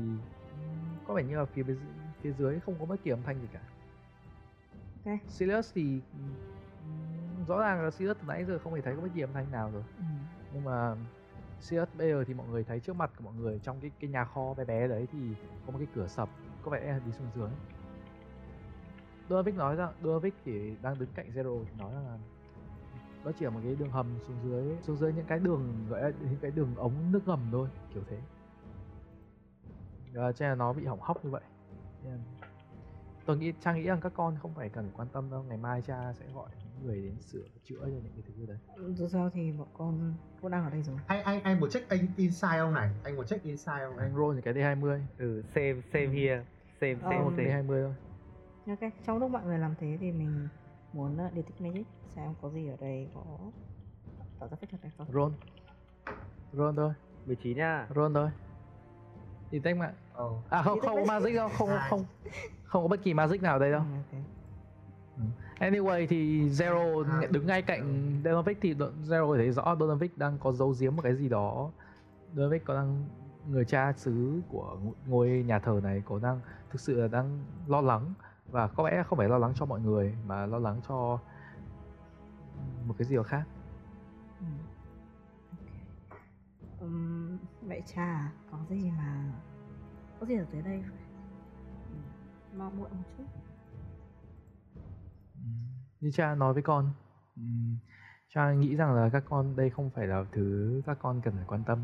[SPEAKER 1] có vẻ như là phía phía dưới không có bất kỳ âm thanh gì cả.
[SPEAKER 3] Ok.
[SPEAKER 1] Sirius thì rõ ràng là Sirius từ nãy giờ không hề thấy có bất kỳ âm thanh nào rồi.
[SPEAKER 3] Ừ.
[SPEAKER 1] nhưng mà CS bây giờ thì mọi người thấy trước mặt của mọi người trong cái cái nhà kho bé bé đấy thì có một cái cửa sập, có vẻ là đi xuống dưới. Dovic nói rằng Dovic thì đang đứng cạnh Zero thì nói rằng là đó chỉ là một cái đường hầm xuống dưới xuống dưới những cái đường, gọi là những cái đường ống nước ngầm thôi, kiểu thế. Và cho nên nó bị hỏng hóc như vậy. Nên tôi nghĩ cha nghĩ rằng các con không phải cần quan tâm đâu, ngày mai cha sẽ gọi người đến sửa chữa cho những cái thứ đấy.
[SPEAKER 3] Dù sao thì bọn con cũng đang ở đây rồi.
[SPEAKER 2] Anh anh anh muốn check anh inside ông này? Anh muốn check inside ông này?
[SPEAKER 1] Anh roll cái D20
[SPEAKER 4] ừ same same here. Same
[SPEAKER 3] Ờ,
[SPEAKER 4] same
[SPEAKER 1] một
[SPEAKER 4] same
[SPEAKER 1] D20 thôi.
[SPEAKER 3] Ok trong lúc mọi người làm thế thì mình muốn uh, detect magic xem có gì ở đây có tạo ra phép thuật hay không.
[SPEAKER 1] Roll. Roll thôi.
[SPEAKER 4] 19 nha.
[SPEAKER 1] Roll thôi. Detect mạng.
[SPEAKER 2] Ờ.
[SPEAKER 1] À không không có magic đâu không không không có bất kỳ magic nào ở đây đâu.
[SPEAKER 3] Ừ, ok
[SPEAKER 1] Anyway thì Zero
[SPEAKER 2] À.
[SPEAKER 1] đứng ngay cạnh Donovic thì Zero thấy rõ Donovic đang có giấu giếm một cái gì đó. Donovic có đang người cha xứ của ng- ngôi nhà thờ này có đang thực sự là đang lo lắng và có lẽ không phải lo lắng cho mọi người mà lo lắng cho một cái gì đó khác.
[SPEAKER 3] Ừm, vậy cha có gì mà có gì ở dưới đây mong muộn một chút
[SPEAKER 1] Như cha nói với con, ừm, cha nghĩ rằng là các con đây không phải là thứ các con cần phải quan tâm.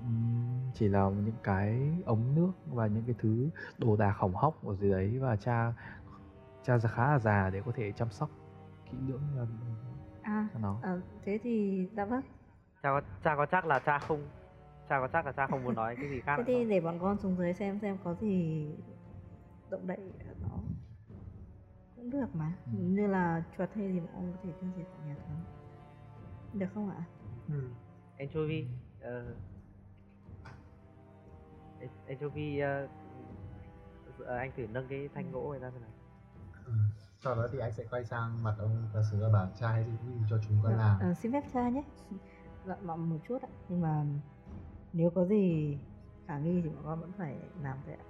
[SPEAKER 1] Ừm, chỉ là những cái ống nước và những cái thứ đồ đạc hỏng hóc ở dưới đấy và cha cha khá là già để có thể chăm sóc kỹ lưỡng cho
[SPEAKER 3] à,
[SPEAKER 1] nó.
[SPEAKER 3] à thế thì dạ vâng
[SPEAKER 4] cha có cha có chắc là cha không cha có chắc là cha không muốn nói cái gì khác
[SPEAKER 3] thế thì
[SPEAKER 4] không?
[SPEAKER 3] để bọn con xuống dưới xem xem có gì động đậy cũng được mà.
[SPEAKER 1] Ừ.
[SPEAKER 3] như là chuột hay gì bọn con có thể tiêu diệt tại nhà thờ được không ạ?
[SPEAKER 2] Ừ.
[SPEAKER 4] anchovy ờ, An- anchovy ờ, ờ, anh thử nâng cái thanh gỗ này ra xem nào.
[SPEAKER 2] Ừ. sau đó thì anh sẽ quay sang mặt ông và sứ và bảo cha hãy ghi cho chúng con làm.
[SPEAKER 3] Ờ, xin phép cha nhé. Dạ mong một chút ạ. Nhưng mà nếu có gì khả nghi thì bọn con vẫn phải làm vậy ạ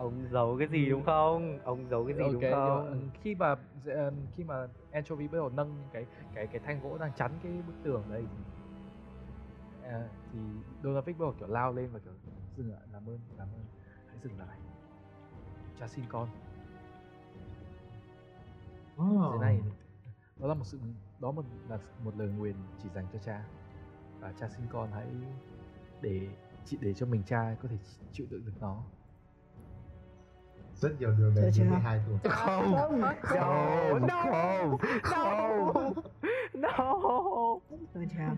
[SPEAKER 4] ông giấu cái gì đúng không? Ông giấu cái gì
[SPEAKER 1] ok
[SPEAKER 4] đúng
[SPEAKER 1] nhưng mà,
[SPEAKER 4] không?
[SPEAKER 1] ừ, khi mà dễ- khi mà anchovy bắt đầu nâng cái cái cái thanh gỗ đang chắn cái bức tường đây thì à, thì Donovic bắt đầu kiểu lao lên và kiểu dừng lại làm ơn làm ơn hãy dừng lại. Cha xin con.
[SPEAKER 2] Oh.
[SPEAKER 1] thế này đó là một sự đó một là một lời nguyền chỉ dành cho cha. Và cha xin con hãy để chỉ để cho mình cha có thể chịu đựng được nó
[SPEAKER 2] rất nhiều đứa bé dưới
[SPEAKER 3] chưa?
[SPEAKER 2] 12 tuổi.
[SPEAKER 1] Không
[SPEAKER 4] no
[SPEAKER 1] không
[SPEAKER 4] no
[SPEAKER 1] không không.
[SPEAKER 4] No.
[SPEAKER 3] Thôi cha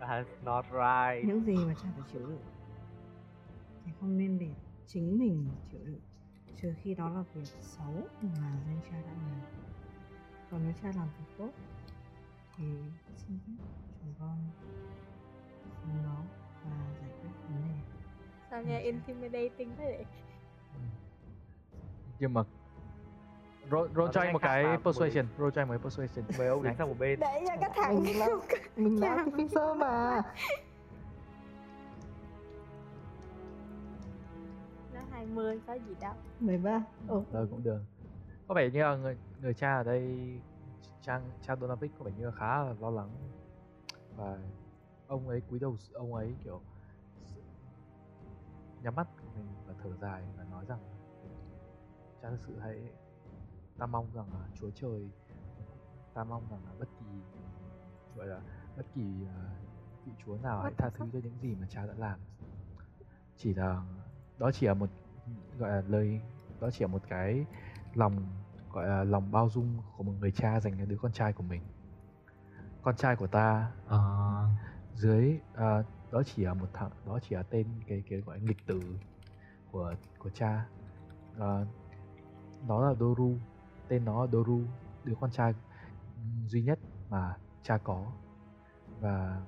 [SPEAKER 4] that's not right.
[SPEAKER 3] Những gì mà cha phải chịu đựng. Thì không nên để chính mình chịu đựng. Trừ khi đó là việc xấu mà danh cha đã làm. Còn nếu cha làm việc tốt thì xin phép chúng con xuống đó và giải quyết vấn đề.
[SPEAKER 5] Sao nghe intimidating thế? đấy?
[SPEAKER 1] Nhưng mà roll, roll
[SPEAKER 4] Nó
[SPEAKER 1] cho anh một cái persuasion roll cho anh một cái persuasion.
[SPEAKER 4] Mời ông đứng sang một bên.
[SPEAKER 5] Để cho cái thằng
[SPEAKER 3] mình là mình là officer mà.
[SPEAKER 5] Nó 20 có gì đâu.
[SPEAKER 3] 13 Ồ,
[SPEAKER 1] Ờ cũng được. Có vẻ như là người người cha ở đây cha cha Donovic có vẻ như là khá là lo lắng. Và ông ấy cúi đầu ông ấy kiểu nhắm mắt của mình và thở dài và nói rằng cha thực sự hãy ta mong rằng là Chúa trời ta mong rằng là bất kỳ gọi là bất kỳ à, vị Chúa nào hãy tha thứ cho những gì mà cha đã làm. Chỉ là đó chỉ là một gọi là lời đó chỉ là một cái lòng gọi là lòng bao dung của một người cha dành cho đứa con trai của mình. Con trai của ta
[SPEAKER 2] À,
[SPEAKER 1] dưới à, đó chỉ là một thằng đó chỉ là tên cái cái gọi là nghịch tử của của cha. À, đó là Doru, tên nó là Doru, đứa con trai duy nhất mà cha có. Và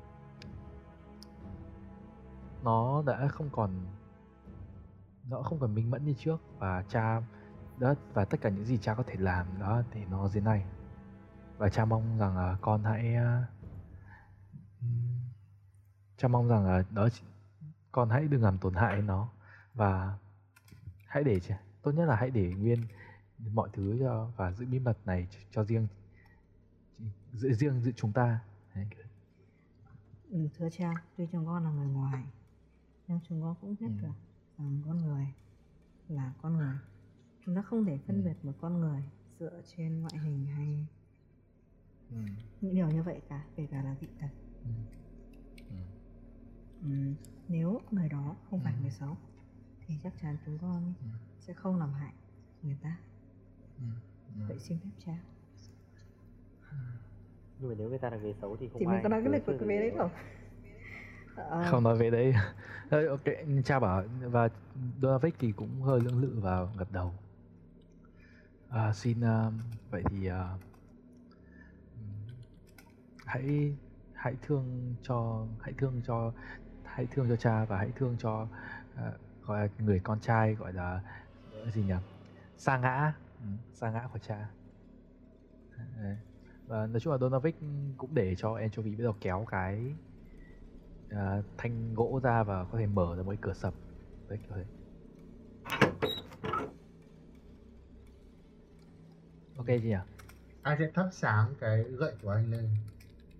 [SPEAKER 1] nó đã không còn, nó không còn minh mẫn như trước và cha đó và tất cả những gì cha có thể làm đó thì nó dưới này. Và cha mong rằng là con hãy à, cha mong rằng là đó con hãy đừng làm tổn hại nó. Và hãy để cho- tốt nhất là hãy để nguyên mọi thứ cho và giữ bí mật này cho, cho riêng. Giữ riêng giữ chúng ta. Đấy,
[SPEAKER 3] ừ, thưa cha tuy chúng con là người ngoài nhưng chúng con cũng biết
[SPEAKER 1] Ừ.
[SPEAKER 3] được rằng con người là con người. Chúng ta không thể phân
[SPEAKER 1] Ừ.
[SPEAKER 3] biệt một con người dựa trên ngoại hình hay
[SPEAKER 1] ừ,
[SPEAKER 3] những điều như vậy cả kể cả là dị tật
[SPEAKER 1] ừ, ừ,
[SPEAKER 3] ừ, nếu người đó không phải
[SPEAKER 1] Ừ.
[SPEAKER 3] người xấu thì chắc chắn chúng con
[SPEAKER 1] Ừ.
[SPEAKER 3] sẽ không làm hại người ta
[SPEAKER 1] ừ, ừ.
[SPEAKER 3] vậy xin phép cha
[SPEAKER 4] nhưng mà nếu người ta là người xấu thì không
[SPEAKER 3] thì
[SPEAKER 4] ai
[SPEAKER 3] mình có nói cái lịch bé đấy không? Ờ,
[SPEAKER 1] không nói về đấy. Ờ, ok cha bảo và Donovic thì cũng hơi lưỡng lự và gật đầu. À, xin um, vậy thì uh, hãy hãy thương cho hãy thương cho hãy thương cho cha và hãy thương cho uh, gọi là người con trai gọi là gọi gì nhỉ? Sa ngã Ừ. sa ngã của cha. Đấy. và nói chung là Donovic cũng để cho Anchovy bắt đầu kéo cái uh, thanh gỗ ra và có thể mở ra một cái cửa sập. Đấy kiểu thế. Ok chị nhỉ?
[SPEAKER 2] Anh sẽ thắp sáng cái gậy của anh lên?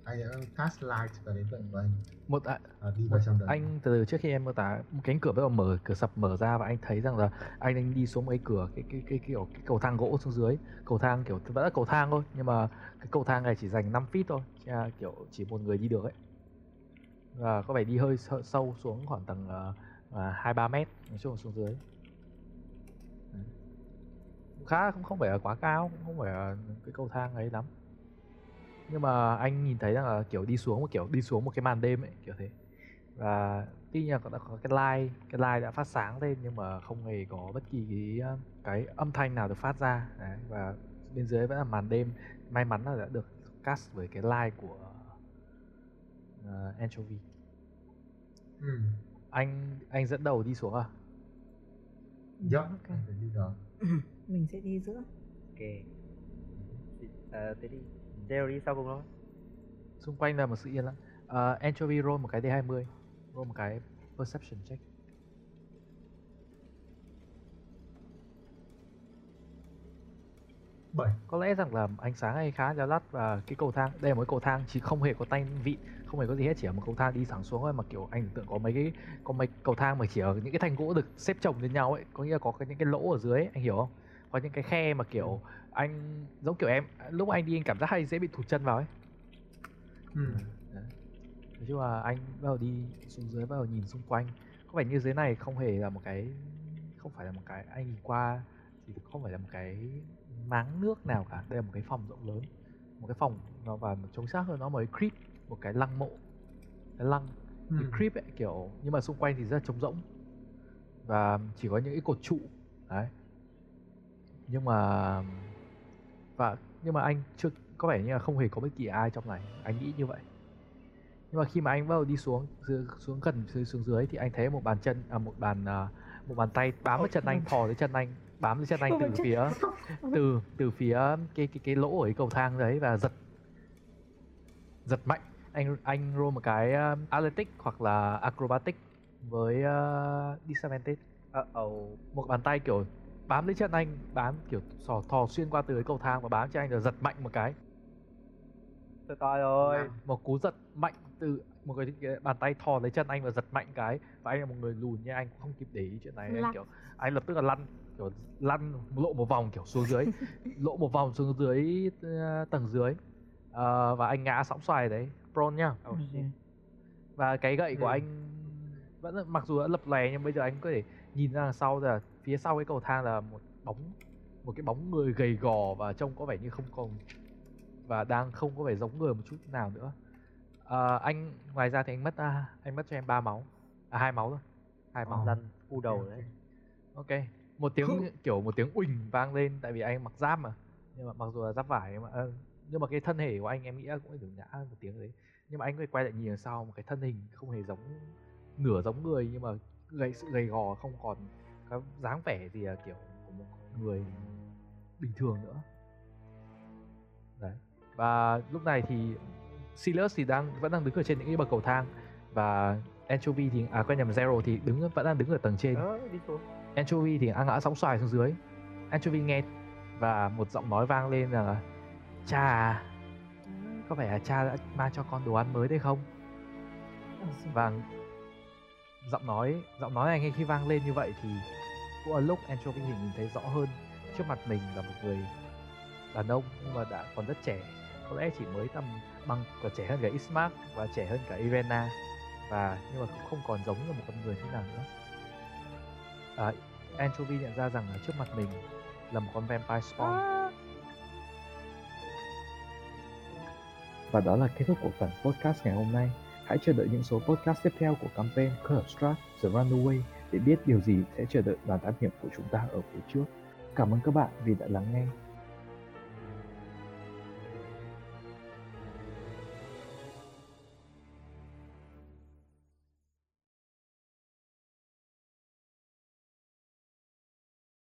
[SPEAKER 2] Anh cast light vào đến gậy của anh.
[SPEAKER 1] Một à,
[SPEAKER 2] và đi vào trong đấy
[SPEAKER 1] anh từ từ trước khi em mô tả một cánh cửa bắt đầu mở cửa sập mở ra và anh thấy rằng là anh đang đi xuống một cái cửa cái cái cái kiểu cái cầu thang gỗ xuống dưới. Cầu thang kiểu vẫn là cầu thang thôi nhưng mà cái cầu thang này chỉ dành 5 feet thôi là kiểu chỉ một người đi được ấy. Và có vẻ đi hơi sâu, xuống khoảng tầng uh, hai ba mét là xuống dưới. Khá cũng không phải là quá cao cũng không phải là cái cầu thang ấy lắm nhưng mà anh nhìn thấy rằng là kiểu đi xuống một kiểu đi xuống một cái màn đêm ấy kiểu thế. Và tuy nhiên là có- đã có cái light cái light đã phát sáng lên nhưng mà không hề có bất kỳ cái cái âm thanh nào được phát ra. Đấy, và bên dưới vẫn là màn đêm. May mắn là đã được cast với cái light của uh, anchovy.
[SPEAKER 2] Ừ.
[SPEAKER 1] anh anh dẫn đầu đi xuống à?
[SPEAKER 2] Yup,
[SPEAKER 3] ok.
[SPEAKER 2] anh phải đi đó.
[SPEAKER 3] Mình sẽ đi giữa.
[SPEAKER 4] Ok. Ờ, thế đi Đi sau cùng thôi.
[SPEAKER 1] Xung quanh là một sự yên lặng. Uh, anchovy roll một cái d20 roll một cái perception check.
[SPEAKER 2] Bảy.
[SPEAKER 1] Có lẽ rằng là ánh sáng hay khá leo lắt và cái cầu thang đây là một cái cầu thang chỉ không hề có tay vịn không hề có gì hết chỉ là một cầu thang đi thẳng xuống thôi mà kiểu anh tưởng tượng có mấy cái có mấy cầu thang mà chỉ ở những cái thanh gỗ được xếp chồng lên nhau ấy có nghĩa là có cái, những cái lỗ ở dưới ấy, anh hiểu không có những cái khe mà kiểu anh giống kiểu em lúc anh đi anh cảm giác hay dễ bị thụt chân vào ấy.
[SPEAKER 2] Ừ.
[SPEAKER 1] nói chung là anh bắt đầu đi xuống dưới bắt đầu nhìn xung quanh. Có vẻ như dưới này không hề là một cái không phải là một cái anh nhìn qua thì không phải là một cái máng nước nào cả. Đây là một cái phòng rộng lớn một cái phòng nó và chống xác hơn nó mới creep một cái lăng mộ cái lăng.
[SPEAKER 2] Ừ.
[SPEAKER 1] cái creep ấy kiểu nhưng mà xung quanh thì rất là trống rỗng. Và chỉ có những cái cột trụ đấy nhưng mà và nhưng mà anh chưa có vẻ như là không hề có bất kỳ ai trong này anh nghĩ như vậy nhưng mà khi mà anh bắt đầu đi xuống xuống gần xuống, dưới thì anh thấy một bàn chân à, một bàn à, một bàn tay bám vào chân anh thò tới chân anh bám lên chân anh từ phía từ từ phía cái cái cái lỗ ở cái cầu thang đấy và giật giật mạnh anh anh roll một cái um, athletic hoặc là acrobatic với à, uh, disadvantage
[SPEAKER 4] à, uh, oh.
[SPEAKER 1] một bàn tay kiểu bám lấy chân anh bám kiểu thò, thò xuyên qua từ cái cầu thang và bám chân anh rồi giật mạnh một cái.
[SPEAKER 4] Tôi coi rồi
[SPEAKER 1] một cú giật mạnh từ một cái, cái bàn tay thò lấy chân anh và giật mạnh cái. Và anh là một người lùn nhưng anh cũng không kịp để ý chuyện này. Anh kiểu anh lập tức là lăn kiểu lăn lộ một vòng kiểu xuống dưới. Lộ một vòng xuống dưới ờ, tầng dưới. Ờ, và anh ngã sóng xoài đấy. Prone nhá.
[SPEAKER 4] Oh shit.
[SPEAKER 1] Và cái gậy của
[SPEAKER 2] Ừ.
[SPEAKER 1] anh vẫn mặc dù đã lập lè nhưng bây giờ anh có thể nhìn ra đằng sau là phía sau cái cầu thang là một bóng một cái bóng người gầy gò và trông có vẻ như không còn và đang không có vẻ giống người một chút nào nữa. Ờ, anh ngoài ra thì anh mất à, anh mất cho em ba máu. À hai máu thôi. Hai máu
[SPEAKER 2] Ờ.
[SPEAKER 4] lăn u đầu đấy.
[SPEAKER 1] Ok một tiếng kiểu một tiếng uỳnh vang lên tại vì anh mặc giáp mà. Nhưng mà mặc dù là giáp vải mà ờ, nhưng mà cái thân thể của anh em nghĩ là cũng phải được nhã một tiếng đấy. Nhưng mà anh quay lại nhìn đằng sau một cái thân hình không hề giống nửa giống người nhưng mà gầy sự gầy gò không còn cái dáng vẻ gì là kiểu của một người bình thường nữa. Đấy. Và lúc này thì Silas thì đang vẫn đang đứng ở trên những cái bậc cầu thang và Anchovy thì à quên nhầm Zero thì đứng vẫn đang đứng ở tầng trên.
[SPEAKER 4] Ờ đi xuống
[SPEAKER 1] Anchovy thì đang ngã sóng xoài xuống dưới. Anchovy nghe và một giọng nói vang lên rằng là Cha à, có phải là cha đã mang cho con đồ ăn mới đây không? Và giọng nói giọng nói này ngay khi vang lên như vậy thì cũng ở lúc Anchovy thì nhìn thấy rõ hơn. Trước mặt mình là một người đàn ông nhưng mà đã còn rất trẻ. Có lẽ chỉ mới tầm bằng còn trẻ hơn cả Ismark và trẻ hơn cả Irena. Và nhưng mà cũng không còn giống như một con người thế nào nữa. À, Anchovy nhận ra rằng là trước mặt mình là một con vampire spawn.
[SPEAKER 6] Và đó là kết thúc của phần podcast ngày hôm nay. Hãy chờ đợi những số podcast tiếp theo của campaign Curse Strat, The Runaway để biết điều gì sẽ chờ đợi đoàn thám hiểm của chúng ta ở phía trước. Cảm ơn các bạn vì đã lắng nghe.